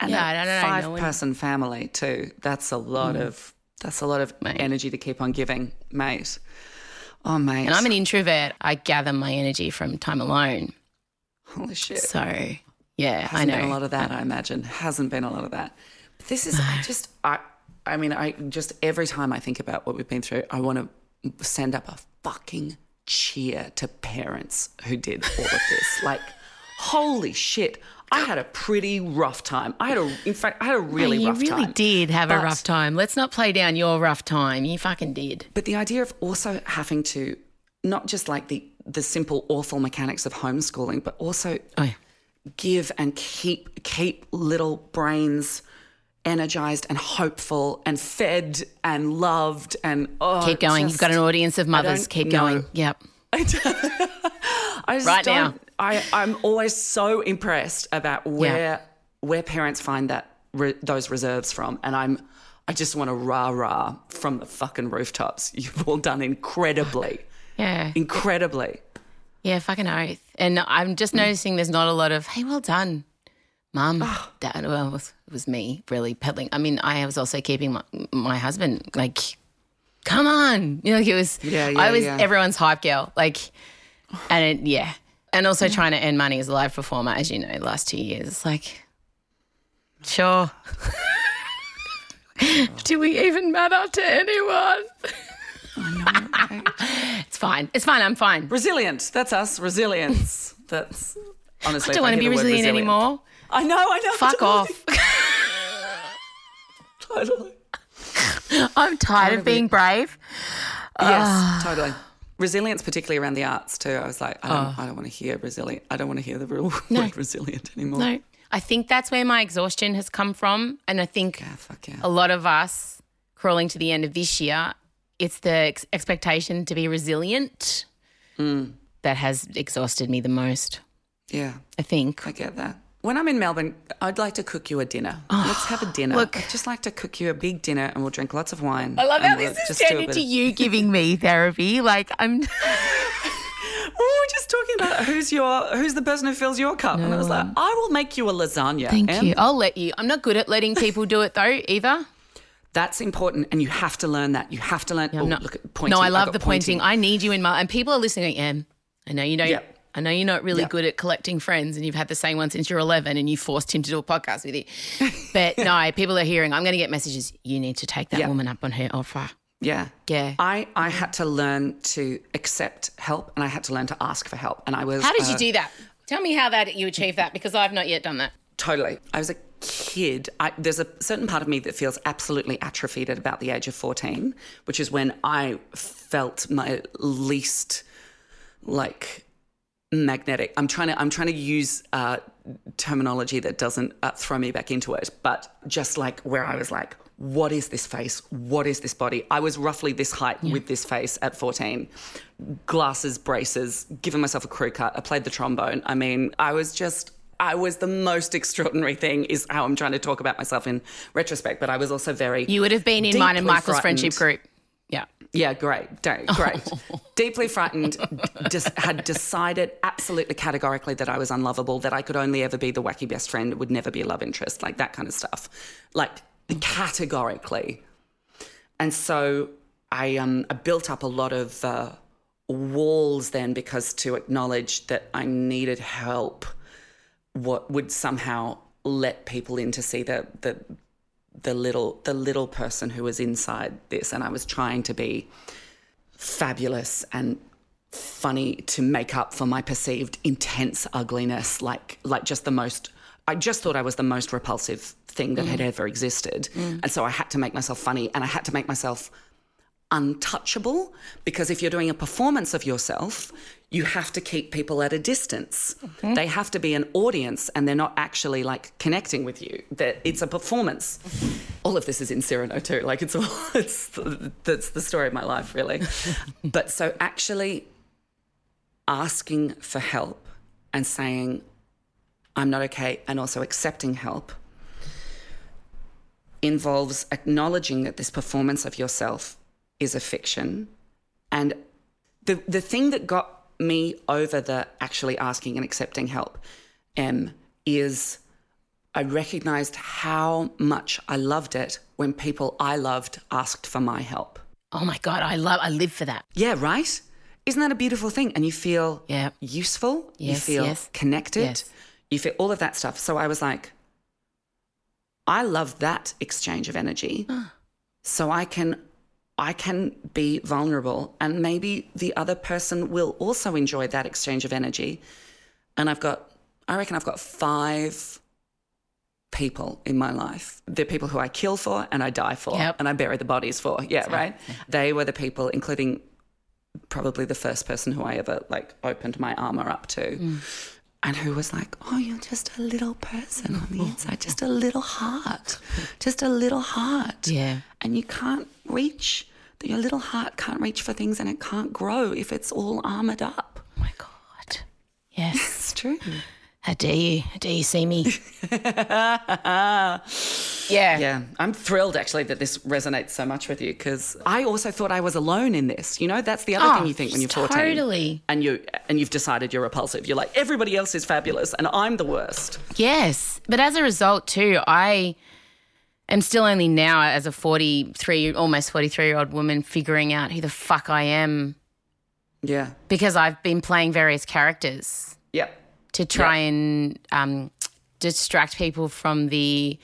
And Yeah, a I don't know, Five no one- person family too. That's a lot mm. of that's a lot of Mate. energy to keep on giving, mate. Oh mate. And I'm an introvert. I gather my energy from time alone. holy shit. So yeah, I Hasn't know. been a lot of that, I imagine. Hasn't been a lot of that. But this is I just I I mean, I just every time I think about what we've been through, I want to send up a fucking cheer to parents who did all of this. like, holy shit. I had a pretty rough time. I had a in fact I had a really rough really time. You really did have a rough time. Let's not play down your rough time. You fucking did. But the idea of also having to not just like the the simple awful mechanics of homeschooling, but also Oh, yeah. Give and keep keep little brains energized and hopeful and fed and loved and oh, Keep going. You've got an audience of mothers. Keep know. going. Yep. I just right don't- now. I I'm always so impressed about where where parents find that re, those reserves from, and I'm. I just want to rah rah from the fucking rooftops. You've all done incredibly, Yeah. incredibly. Yeah, fucking oath. And I'm just mm. noticing there's not a lot of, hey, well done, mum, oh. dad. Well, it was, it was me really peddling. I mean, I was also keeping my, my husband, like, come on. You know, like it was, Yeah, yeah, I was yeah. everyone's hype girl. Like, and it, yeah. And also trying to earn money as a live performer, as you know, the last two years. It's like, sure. Do we even matter to anyone? It's fine. It's fine. I'm fine. Resilient. That's us. Resilience. That's honestly. I don't want to be resilient, anymore. I know. I know. Fuck off. Totally. I'm tired of being brave. Yes, ah. totally. Resilience, particularly around the arts too. I was like, I don't, ah. I don't want to hear resilient. I don't want to hear the real word resilient anymore. No. I think that's where my exhaustion has come from. And I think Yeah, yeah. a lot of us crawling to the end of this year, it's the ex- expectation to be resilient Mm. that has exhausted me the most. Yeah, I think. I get that. When I'm in Melbourne, I'd like to cook you a dinner. Let's have a dinner. Oh, look. I'd just like to cook you a big dinner and we'll drink lots of wine. I love how we'll this is just do a turned bit into of- you giving me therapy. Like I'm were just talking about who's your who's the person who fills your cup, and I was like, I will make you a lasagna. Thank Em. you. I'll let you. I'm not good at letting people do it though either. That's important, and you have to learn that. You have to learn. oh, I'm not- look at pointing. No, I love got the pointing. I need you in my and people are listening. Em, I know you don't. Yep. I know you're not really Yep. good at collecting friends, and you've had the same one since you're 11, and you forced him to do a podcast with you. But no, people are hearing. I'm going to get messages. You need to take that Yep. woman up on her offer. Yeah. Yeah. I, I had to learn to accept help and I had to learn to ask for help. And I was. How did you uh, do that? Tell me how that you achieved that because I've not yet done that. Totally. I was a kid. I, there's a certain part of me that feels absolutely atrophied at about the age of 14, which is when I felt my least like magnetic. I'm trying to I'm trying to use uh, terminology that doesn't uh, throw me back into it, but just like where I was like, what is this face? What is this body? I was roughly this height with this face at 14. Glasses, braces, giving myself a crew cut. I played the trombone. I mean, I was just I was the most extraordinary thing is how I'm trying to talk about myself in retrospect, but I was also very You would have been in mine and Michael's friendship group. Yeah. Yeah, great, great, great. Deeply frightened, just had decided absolutely categorically that I was unlovable, that I could only ever be the wacky best friend, would never be a love interest, like that kind of stuff, like categorically. And so I, um, I built up a lot of uh, walls then because to acknowledge that I needed help, what would somehow let people in to see the the the little the little person who was inside this. And I was trying to be fabulous and funny to make up for my perceived intense ugliness like like just the most I just thought I was the most repulsive thing that had mm. ever existed. Mm. And so I had to make myself funny and I had to make myself untouchable because if you're doing a performance of yourself, you have to keep people at a distance. Mm-hmm. They have to be an audience and they're not actually like connecting with you. That it's a performance. Mm-hmm. All of this is in Cyrano too. Like it's all it's that's the story of my life really. but so actually asking for help and saying I'm not okay and also accepting help involves acknowledging that this performance of yourself is a fiction. And the the thing that got me over the actually asking and accepting help um, is I recognized how much I loved it when people I loved asked for my help. Oh my God, I love, I live for that. Yeah, right? Isn't that a beautiful thing? And you feel Yeah. useful, you feel yes. connected, Yes. you feel all of that stuff. So I was like, I love that exchange of energy. so I can I can be vulnerable and maybe the other person will also enjoy that exchange of energy. And I've got I reckon I've got five people in my life. They're people who I kill for and I die for Yep. and I bury the bodies for. Yeah, right? They were the people including probably the first person who I ever like opened my armor up to. Mm. And who was like, Oh, you're just a little person on the inside, just a little heart, just a little heart. Yeah. And you can't reach, your little heart can't reach for things and it can't grow if it's all armored up. Oh my God. Yes. It's true. How dare you? How dare you see me? yeah. Yeah, I'm thrilled actually that this resonates so much with you because I also thought I was alone in this. You know, that's the other Oh, thing you think when you're 14. totally. And you and you've decided you're repulsive. You're like everybody else is fabulous and I'm the worst. Yes. But as a result, too, I am still only now, as a 43, almost 43 year old woman, figuring out who the fuck I am Yeah. because I've been playing various characters. To try and um, distract people from the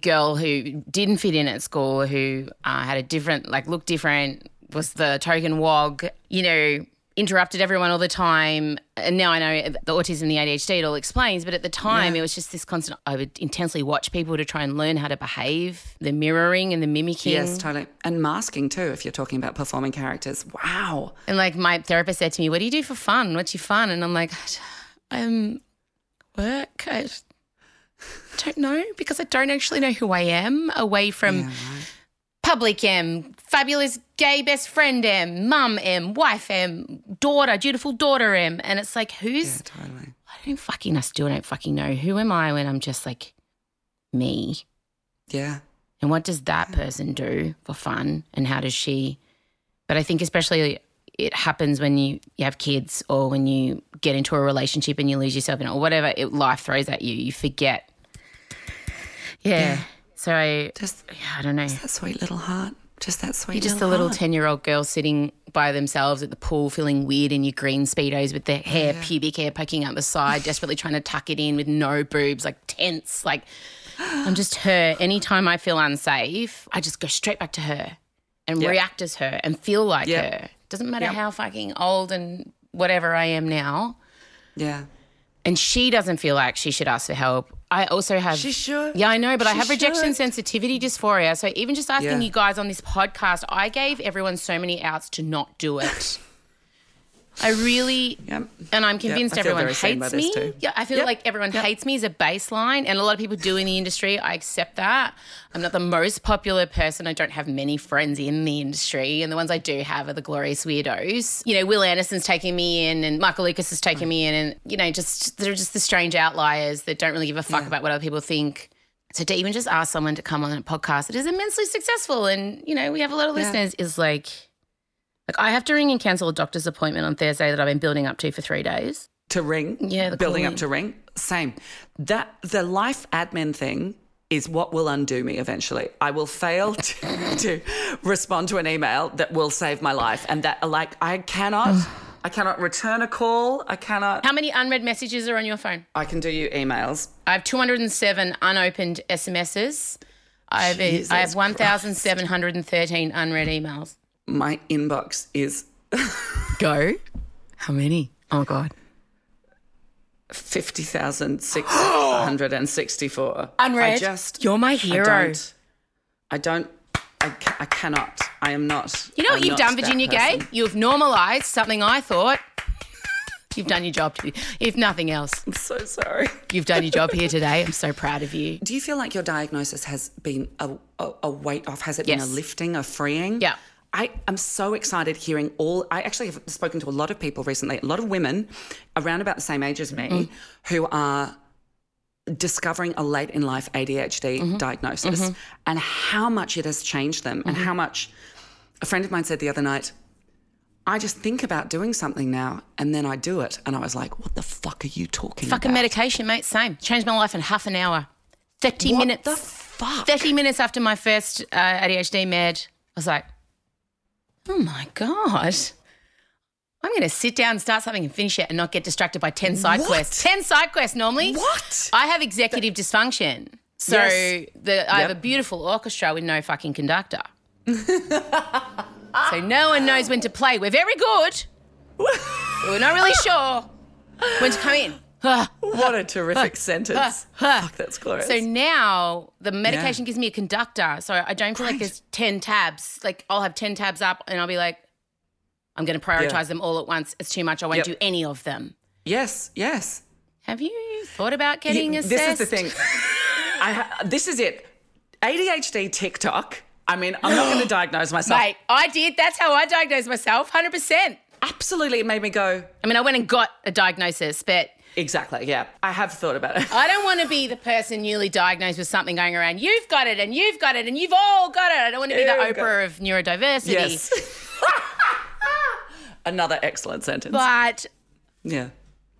girl who didn't fit in at school, who uh, had a different, like, looked different, was the token wog, you know, interrupted everyone all the time. And now I know the autism, the ADHD, it all explains. But at the time, it was just this constant. I would intensely watch people to try and learn how to behave, the mirroring and the mimicking. Yes, totally. And masking too, if you're talking about performing characters. Wow. And like my therapist said to me, "What do you do for fun? What's your fun?" And I'm like, "Um, work. I don't know because I don't actually know who I am away from public Em, fabulous gay best friend Em, mum Em, wife Em, daughter, dutiful daughter Em." And it's like, who's? Yeah, totally. I don't fucking. I still don't fucking know who am I when I'm just like me. Yeah. And what does that person do for fun? And how does she? But I think especially it happens when you, you have kids or when you get into a relationship and you lose yourself in it or whatever it, life throws at you. You forget. Yeah. So I, Just yeah, I don't know. that sweet little heart. Just that sweet You're just a little little 10 year old girl sitting by themselves at the pool feeling weird in your green Speedos with their hair, pubic hair poking out the side, desperately trying to tuck it in with no boobs, like tense. Like, I'm just her. Anytime I feel unsafe, I just go straight back to her and Yep. react as her and feel like Yep. her. Doesn't matter Yep. how fucking old and whatever I am now. Yeah. And she doesn't feel like she should ask for help. I also have. She should. Yeah, I know, but I have rejection should. sensitivity dysphoria. So even just asking Yeah. you guys on this podcast, I gave everyone so many outs to not do it. I really, Yep. and I'm convinced feel everyone very seen by hates me. Yeah, I feel Yep. like everyone Yep. hates me as a baseline, and a lot of people do in the industry. I accept that. I'm not the most popular person. I don't have many friends in the industry, and the ones I do have are the glorious weirdos. You know, Wil Anderson's taking me in, and Michael Lucas is taking me in, and you know, just they're just the strange outliers that don't really give a fuck about what other people think. So to even just ask someone to come on a podcast that is immensely successful and, you know, we have a lot of Yeah. listeners is like, like I have to ring and cancel a doctor's appointment on Thursday that I've been building up to for three days. to ring. Yeah, the building up to ring. Same. That the life admin thing is what will undo me eventually. I will fail to, to respond to an email that will save my life, and that like I cannot. I cannot return a call. I cannot. How many unread messages are on your phone? I can do you emails. I have 207 unopened SMSs. I have, Jesus I have 1,713 unread emails. My inbox is Go. How many? Oh, God. fifty thousand six hundred and sixty-four. Unread. I just. You're my I hero. don't. I don't. I, ca- I cannot. I am not. You know what I'm you've not done, that Virginia Gay? person. You've normalised something I thought. You've done your job, to, if nothing else. I'm so sorry. You've done your job here today. I'm so proud of you. Do you feel like your diagnosis has been a, a, a weight off? Has it been Yes. a lifting, a freeing? Yeah. I am so excited hearing all. I actually have spoken to a lot of people recently, a lot of women around about the same age as me Mm. who are discovering a late in life ADHD Mm-hmm. diagnosis and how much it has changed them and Mm-hmm. how much. A friend of mine said the other night, I just think about doing something now and then I do it. And I was like, what the fuck are you talking Fucking about? Fucking medication, mate. Same. Changed my life in half an hour. 30 What minutes. the fuck? 30 minutes after my first uh, ADHD med, I was like, oh my God. I'm going to sit down and start something and finish it and not get distracted by 10 side What? quests. 10 side quests normally. What? I have executive dysfunction. So Yes. the, I have a beautiful orchestra with no fucking conductor. so no one knows when to play. We're very good. we're not really sure when to come in. What a terrific sentence. Fuck, that's glorious. So now the medication gives me a conductor. So I don't feel like there's 10 tabs. Like I'll have 10 tabs up and I'll be like, I'm going to prioritize Yeah. them all at once. It's too much. I won't Yep. do any of them. yes, yes. Have you thought about getting Yeah, assessed? This is the thing. I ha- this is it. ADHD TikTok. I mean, I'm not going to diagnose myself. Mate, I did. That's how I diagnosed myself, 100%. Absolutely, it made me go. I mean, I went and got a diagnosis, but Exactly. Yeah, I have thought about it. I don't want to be the person newly diagnosed with something going around. You've got it, and you've got it, and you've all got it. I don't want to be the You've Oprah of neurodiversity. Yes. Another excellent sentence. But yeah.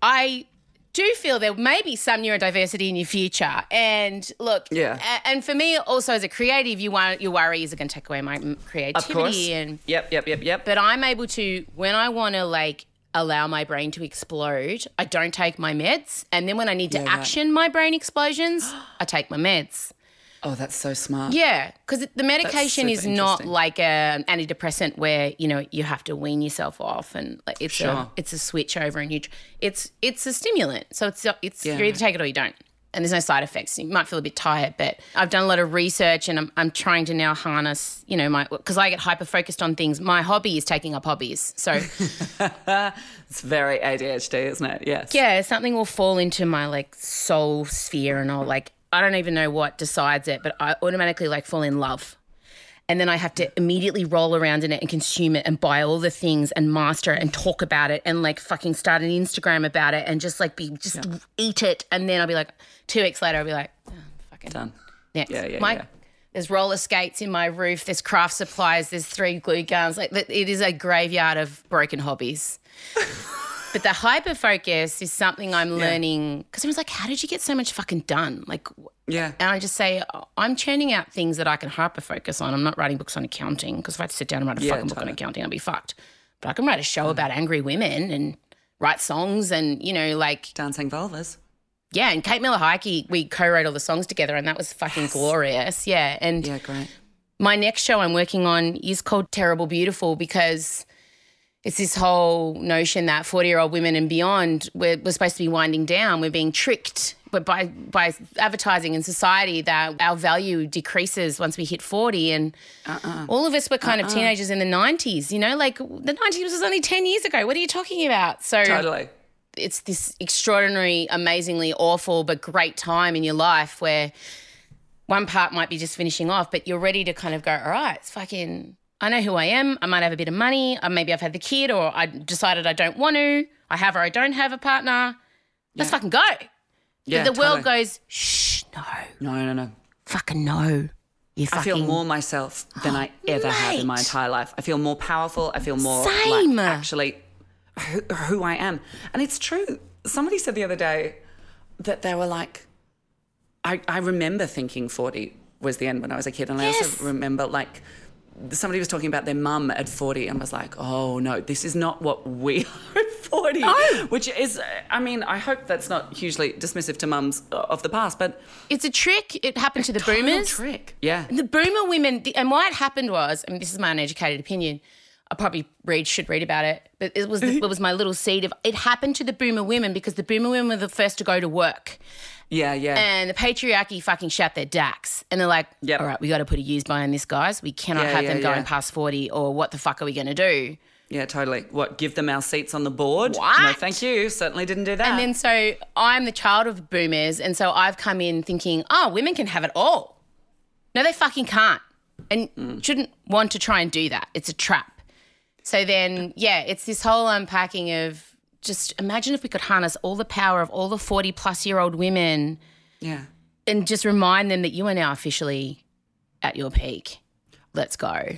I do feel there may be some neurodiversity in your future. And look, Yeah. a- and for me also as a creative, you want your worry is it going to take away my m- Of course. creativity and Yep. Yep. Yep. Yep. but I'm able to when I want to like allow my brain to explode, I don't take my meds, and then when I need to Yeah, right. action my brain explosions, I take my meds. oh, that's so smart. Yeah, because the medication is not like a, an antidepressant where you know you have to wean yourself off, and like it's a it's a switch over, and you it's it's a stimulant, so it's it's Yeah. you either take it or you don't, and there's no side effects. You might feel a bit tired, but I've done a lot of research, and I'm I'm trying to now harness you know my because I get hyper focused on things. My hobby is taking up hobbies, so It's very ADHD, isn't it? Yes. yeah, something will fall into my like soul sphere, and I'll like I don't even know what decides it, but I automatically like fall in love. And then I have to immediately roll around in it and consume it and buy all the things and master it and talk about it and like fucking start an Instagram about it and just like be just eat it. And then I'll be like, two weeks later, I'll be like, oh, fucking Done. next. Yeah, yeah, my, yeah. There's roller skates in my roof. There's craft supplies. There's three glue guns. Like it is a graveyard of broken hobbies. but the hyper focus is something I'm learning because everyone's like, "How did you get so much fucking done?" Like, Yeah. and I just say, "Oh, I'm churning out things that I can hyper focus on. I'm not writing books on accounting because if I had to sit down and write a Yeah, fucking book on accounting, I'd be fucked. But I can write a show mm. about angry women and write songs and you know like Dancing vulvas. yeah. And Kate Miller-Heidke, we co-wrote all the songs together, and that was fucking glorious. Yeah, and Yeah, great. my next show I'm working on is called Terrible Beautiful because it's this whole notion that 40 year old women and beyond, we're, we're supposed to be winding down. We're being tricked but by, by advertising in society that our value decreases once we hit 40. And uh-uh. all of us were kind of uh-uh. teenagers in the 90s, you know, like the 90s was only 10 years ago. What are you talking about? So Totally. it's this extraordinary, amazingly awful, but great time in your life where one part might be just finishing off, but you're ready to kind of go, all right, it's fucking, I know who I am. I might have a bit of money. Or maybe I've had the kid, or I decided I don't want to. I have or I don't have a partner. Let's fucking go. Yeah, the world totally. goes, shh, no. No, no, no. Fucking no. You fucking... I feel more myself than I ever have in my entire life. I feel more powerful. I feel more Same. like actually who, who I am. And it's true. Somebody said the other day that they were like, I, I remember thinking 40 was the end when I was a kid. And I also remember like somebody was talking about their mum at 40 and was like, oh no, this is not what we are at 40. No. Which is, I mean, I hope that's not hugely dismissive to mums uh, of the past, but It's a trick. It happened to the boomers. trick. Yeah. The boomer women, the, and why it happened was, I mean, this is my uneducated opinion. I probably read should read about it, but it was it was my little seed of it happened to the boomer women because the boomer women were the first to go to work, Yeah, yeah. and the patriarchy fucking shut their dacks, and they're like, Yep. all right, we got to put a use by on this, guys. We cannot Yeah, have yeah, them going yeah. past forty, or what the fuck are we going to do? Yeah, totally. What, give them our seats on the board? No, thank you. Certainly didn't do that. And then so I'm the child of boomers, and so I've come in thinking, oh, women can have it all. No, they fucking can't, and Mm. shouldn't want to try and do that. It's a trap. So then, yeah, it's this whole unpacking of just imagine if we could harness all the power of all the 40 plus year old women yeah. and just remind them that you are now officially at your peak. Let's go.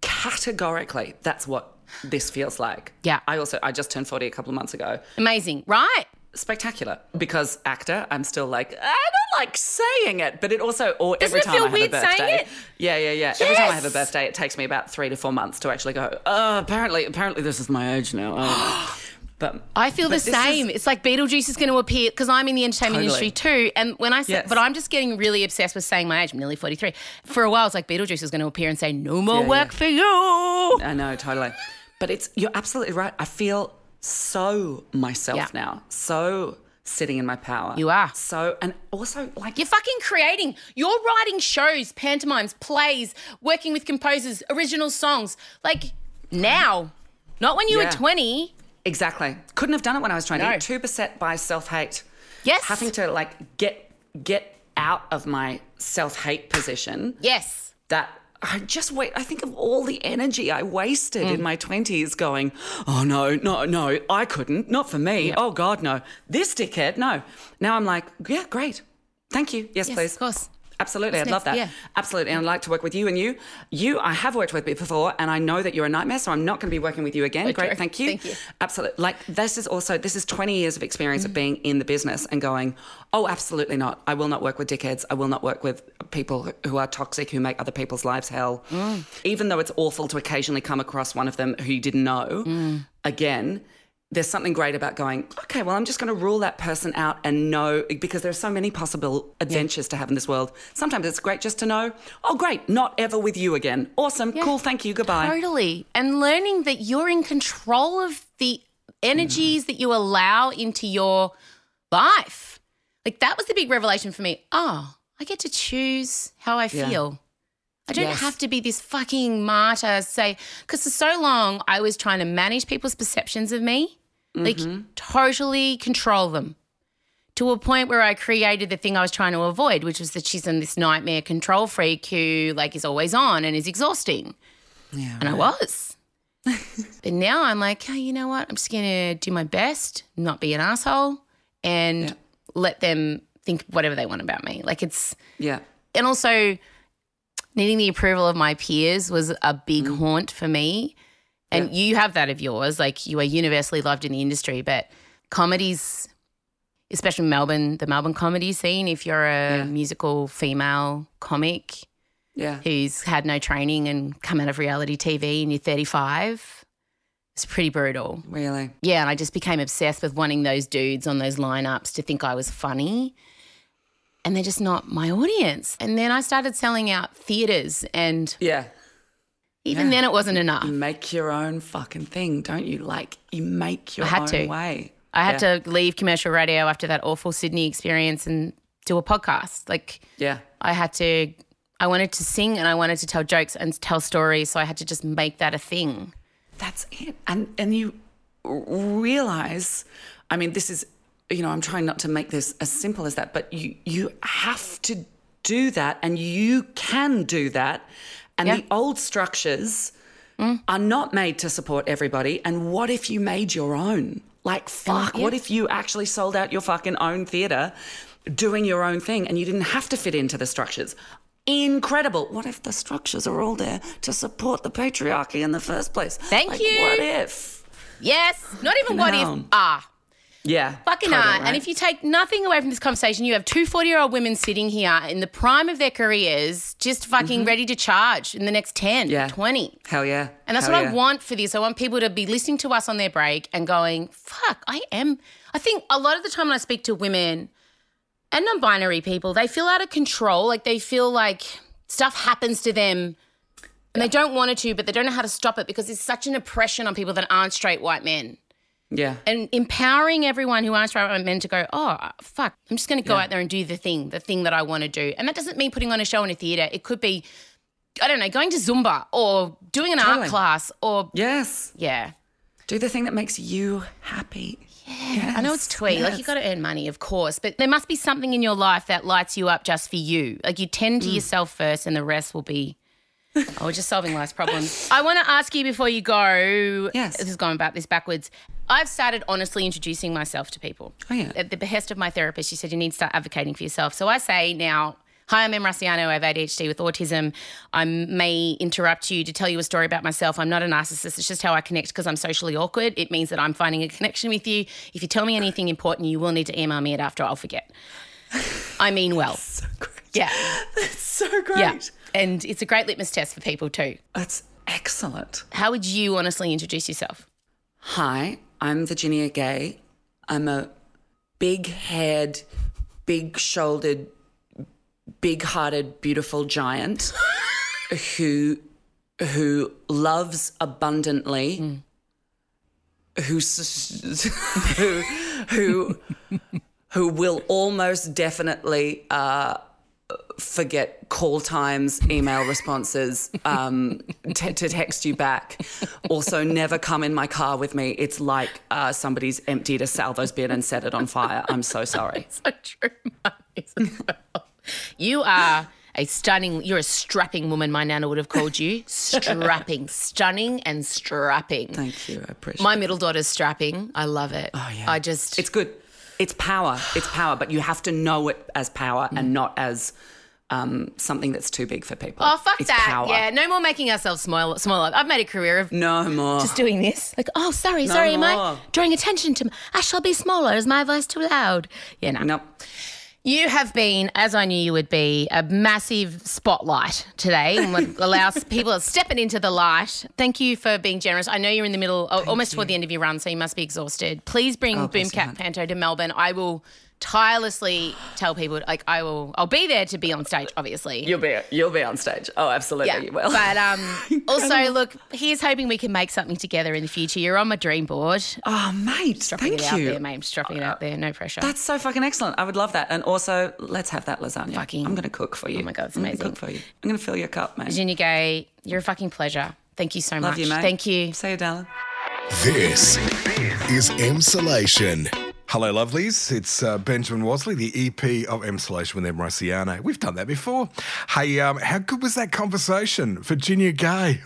Categorically, that's what this feels like. Yeah. I also, I just turned 40 a couple of months ago. Amazing, right? Spectacular. Because actor, I'm still like, I don't like saying it, but it also, or every it time I have weird a saying birthday. it? Yeah, yeah, yeah. Every time I have a birthday, it takes me about three to four months to actually go, oh, apparently, apparently this is my age now. Oh. but I feel the same. is- it's like Beetlejuice is going to appear because I'm in the entertainment Totally. industry too. And when I say, Yes. but I'm just getting really obsessed with saying my age. I'm nearly 43. For a while, it's like Beetlejuice is going to appear and say, "No more Yeah, work yeah. for you." I know, totally. But it's you're absolutely right. I feel so myself Yeah. now. So sitting in my power. You are. So and also like You're fucking creating. You're writing shows, pantomimes, plays, working with composers, original songs. Like now, not when you Yeah. were 20. Exactly. Couldn't have done it when I was twenty. No. Too beset by self hate. Yes. Having to like get get out of my self hate position. Yes. That I just wait. I think of all the energy I wasted Mm. in my 20s going, oh no, no, no, I couldn't. Not for me. Oh God, no. This dickhead, no. Now I'm like, yeah, great. Thank you. Yes, Yes, please. of course. Absolutely, I'd love that. Yeah. Absolutely, and I'd like to work with you and you. You, I have worked with before, and I know that you're a nightmare, so I'm not going to be working with you again. Great, thank you. Thank you. Absolutely. Like this is also this is 20 years of experience of mm. being in the business and going, oh, absolutely not. I will not work with dickheads. I will not work with people who are toxic, who make other people's lives hell. Mm. Even though it's awful to occasionally come across one of them who you didn't know. Mm. Again. There's something great about going, okay, well, I'm just going to rule that person out and know because there are so many possible adventures to have in this world. Sometimes it's great just to know, oh, great, not ever with you again. Awesome, cool, thank you, goodbye. Totally. And learning that you're in control of the energies that you allow into your life. Like that was the big revelation for me. Oh, I get to choose how I Yeah. feel. I don't Yes. have to be this fucking martyr, say, because for so long I was trying to manage people's perceptions of me, like mm-hmm. totally control them to a point where I created the thing I was trying to avoid, which was that she's in this nightmare control freak who like is always on and is exhausting. Yeah, And I was. but now I'm like, hey, you know what? I'm just going to do my best, not be an asshole, and Yeah. let them think whatever they want about me. Like it's, yeah, and also needing the approval of my peers was a big mm. haunt for me. And you have that of yours. Like you are universally loved in the industry, but comedies, especially Melbourne, the Melbourne comedy scene, if you're a Yeah. musical female comic, yeah. who's had no training and come out of reality TV and you're 35, it's pretty brutal. Really? Yeah, and I just became obsessed with wanting those dudes on those lineups to think I was funny. And they're just not my audience. And then I started selling out theaters, and Yeah. Even Yeah. then it wasn't enough. You make your own fucking thing, don't you? Like you make your I had own to. way. I had to leave commercial radio after that awful Sydney experience and do a podcast. Like, Yeah. I had to, I wanted to sing and I wanted to tell jokes and tell stories. So I had to just make that a thing. That's it. And and you realize, I mean, this is, you know, I'm trying not to make this as simple as that, but you you have to do that, and you can do that, and Yeah. the old structures are not made to support everybody. And what if you made your own? Like, fuck, yeah. what if you actually sold out your fucking own theatre? doing your own thing and you didn't have to fit into the structures. Incredible. What if the structures are all there to support the patriarchy in the first place? Thank Like, you. What if? Yes. Not even what if. Ah. Yeah. Fucking totally, are. And if you take nothing away from this conversation, you have two 40 year old women sitting here in the prime of their careers, just fucking ready to charge in the next 10, Mm-hmm. Yeah. 20. Hell yeah. And that's Hell what yeah. I want for this. I want people to be listening to us on their break and going, fuck, I am. I think a lot of the time when I speak to women and non binary people, they feel out of control. Like they feel like stuff happens to them and they don't want it to, but they don't know how to stop it because there's such an oppression on people that aren't straight white men Yeah. and empowering everyone who aren't straight men to go, oh, fuck, I'm just going to go out there and do the thing, the thing that I want to do. And that doesn't mean putting on a show in a theatre. It could be, I don't know, going to Zumba or doing an Totally. art class or, Yes. yeah. Do the thing that makes you happy. Yeah. I know it's twee. Like you yes. got to earn money, of course, but there must be something in your life that lights you up just for you. Like you tend Mm. to yourself first, and the rest will be. Oh, we're just solving life's problems. I want to ask you before you go. Yes. This is going about this backwards. I've started honestly introducing myself to people. Oh, yeah. At the behest of my therapist, she said you need to start advocating for yourself. So I say now. Hi, I'm Em Rusciano. I have ADHD with autism. I may interrupt you to tell you a story about myself. I'm not a narcissist. It's just how I connect because I'm socially awkward. It means that I'm finding a connection with you. If you tell me anything important, you will need to email me it after. I'll forget. I mean well. So great. Yeah. That's so great. Yeah. And it's a great litmus test for people too. That's excellent. How would you honestly introduce yourself? Hi, I'm Virginia Gay. I'm a big haired, big shouldered, big hearted, beautiful giant who who loves abundantly. Who, s- who who who will almost definitely uh, forget call times, email responses, um, t- to text you back. Also, never come in my car with me. It's like uh, somebody's emptied a Salvo's bin and set it on fire. I'm so sorry. So true, mine is as well. You are a stunning, you're a strapping woman, my nana would have called you. Strapping, stunning and strapping. Thank you. I appreciate My middle daughter's strapping. I love it. Oh, yeah. I just, It's good. It's power. It's power, but you have to know it as power and not as um, something that's too big for people. oh, fuck it's that. Power. Yeah, no more making ourselves small, smaller. I've made a career of No more. just doing this. Like, oh, sorry, sorry, am I drawing attention to, I shall be smaller. Is my voice too loud? Yeah, no. Nope. You have been, as I knew you would be, a massive spotlight today and allows people stepping into the light. Thank you for being generous. I know you're in the middle, oh, almost toward the end of your run, so you must be exhausted. Please bring Oh, Boomkak. Panto to Melbourne. I will tirelessly tell people, like, I will, I'll be there to be on stage, obviously. You'll be you'll be on stage. Oh, absolutely, yeah, you will. but um, also, look, here's hoping we can make something together in the future. You're on my dream board. oh, mate, Dropping thank it out you. there, mate. Just dropping it out there. No pressure. That's so fucking excellent. I would love that. And also, let's have that lasagna. Fucking- I'm going to cook for you. Oh my God, it's I'm gonna amazing. cook for you. I'm going to fill your cup, mate. Virginia Gay, you're a fucking pleasure. Thank you so Love much. you, mate. Thank you. See you, darling. This is Emsolation. Hello, lovelies. It's uh, Benjamin Wasley, the EP of Emsolation with Em Rusciano. We've done that before. Hey, um, how good was that conversation? Virginia Gay.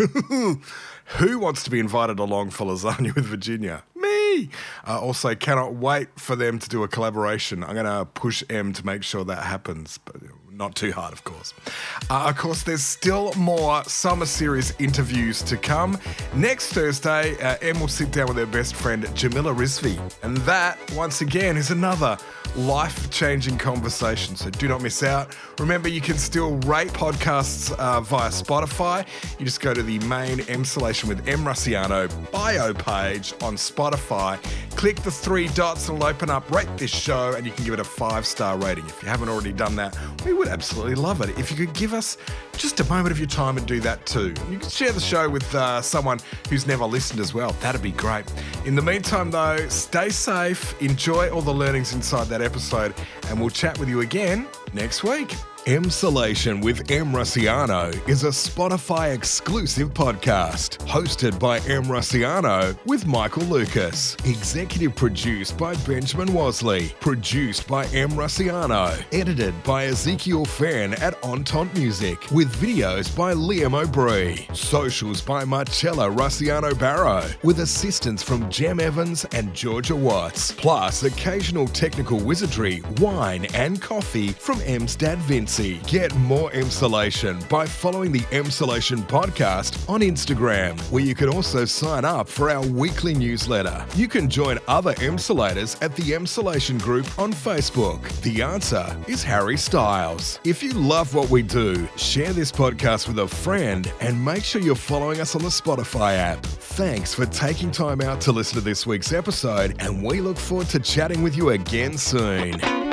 Who wants to be invited along for lasagna with Virginia? Me. Uh, also, cannot wait for them to do a collaboration. I'm going to push Em to make sure that happens, but not too hard, of course. Uh, of course, there's still more summer series interviews to come. Next Thursday, uh, Em will sit down with her best friend Jamila Rizvi, and that, once again, is another life-changing conversation. So do not miss out. Remember, you can still rate podcasts uh, via Spotify. You just go to the main Emsolation with Em Rusciano bio page on Spotify. Click the three dots, it'll open up. Rate this show, and you can give it a five-star rating. If you haven't already done that, we would absolutely love it if you could give us just a moment of your time and do that too. You can share the show with uh, someone who's never listened as well. That'd be great. In the meantime, though, stay safe, enjoy all the learnings inside that episode, and we'll chat with you again next week. Emsolation with Em Rusciano is a Spotify exclusive podcast hosted by Em Rusciano with Michael Lucas. Executive produced by Benjamin Wasley. Produced by Em Rusciano. Edited by Ezekiel Fan at Entente Music. With videos by Liam O'Brien. Socials by Marcella Rusciano Barrow. With assistance from Jem Evans and Georgia Watts. Plus occasional technical wizardry, wine and coffee from Em's dad Vince. Get more Emsolation by following the Emsolation podcast on Instagram, where you can also sign up for our weekly newsletter. You can join other insulators at the Emsolation group on Facebook. The answer is Harry Styles. If you love what we do, share this podcast with a friend and make sure you're following us on the Spotify app. Thanks for taking time out to listen to this week's episode, and we look forward to chatting with you again soon.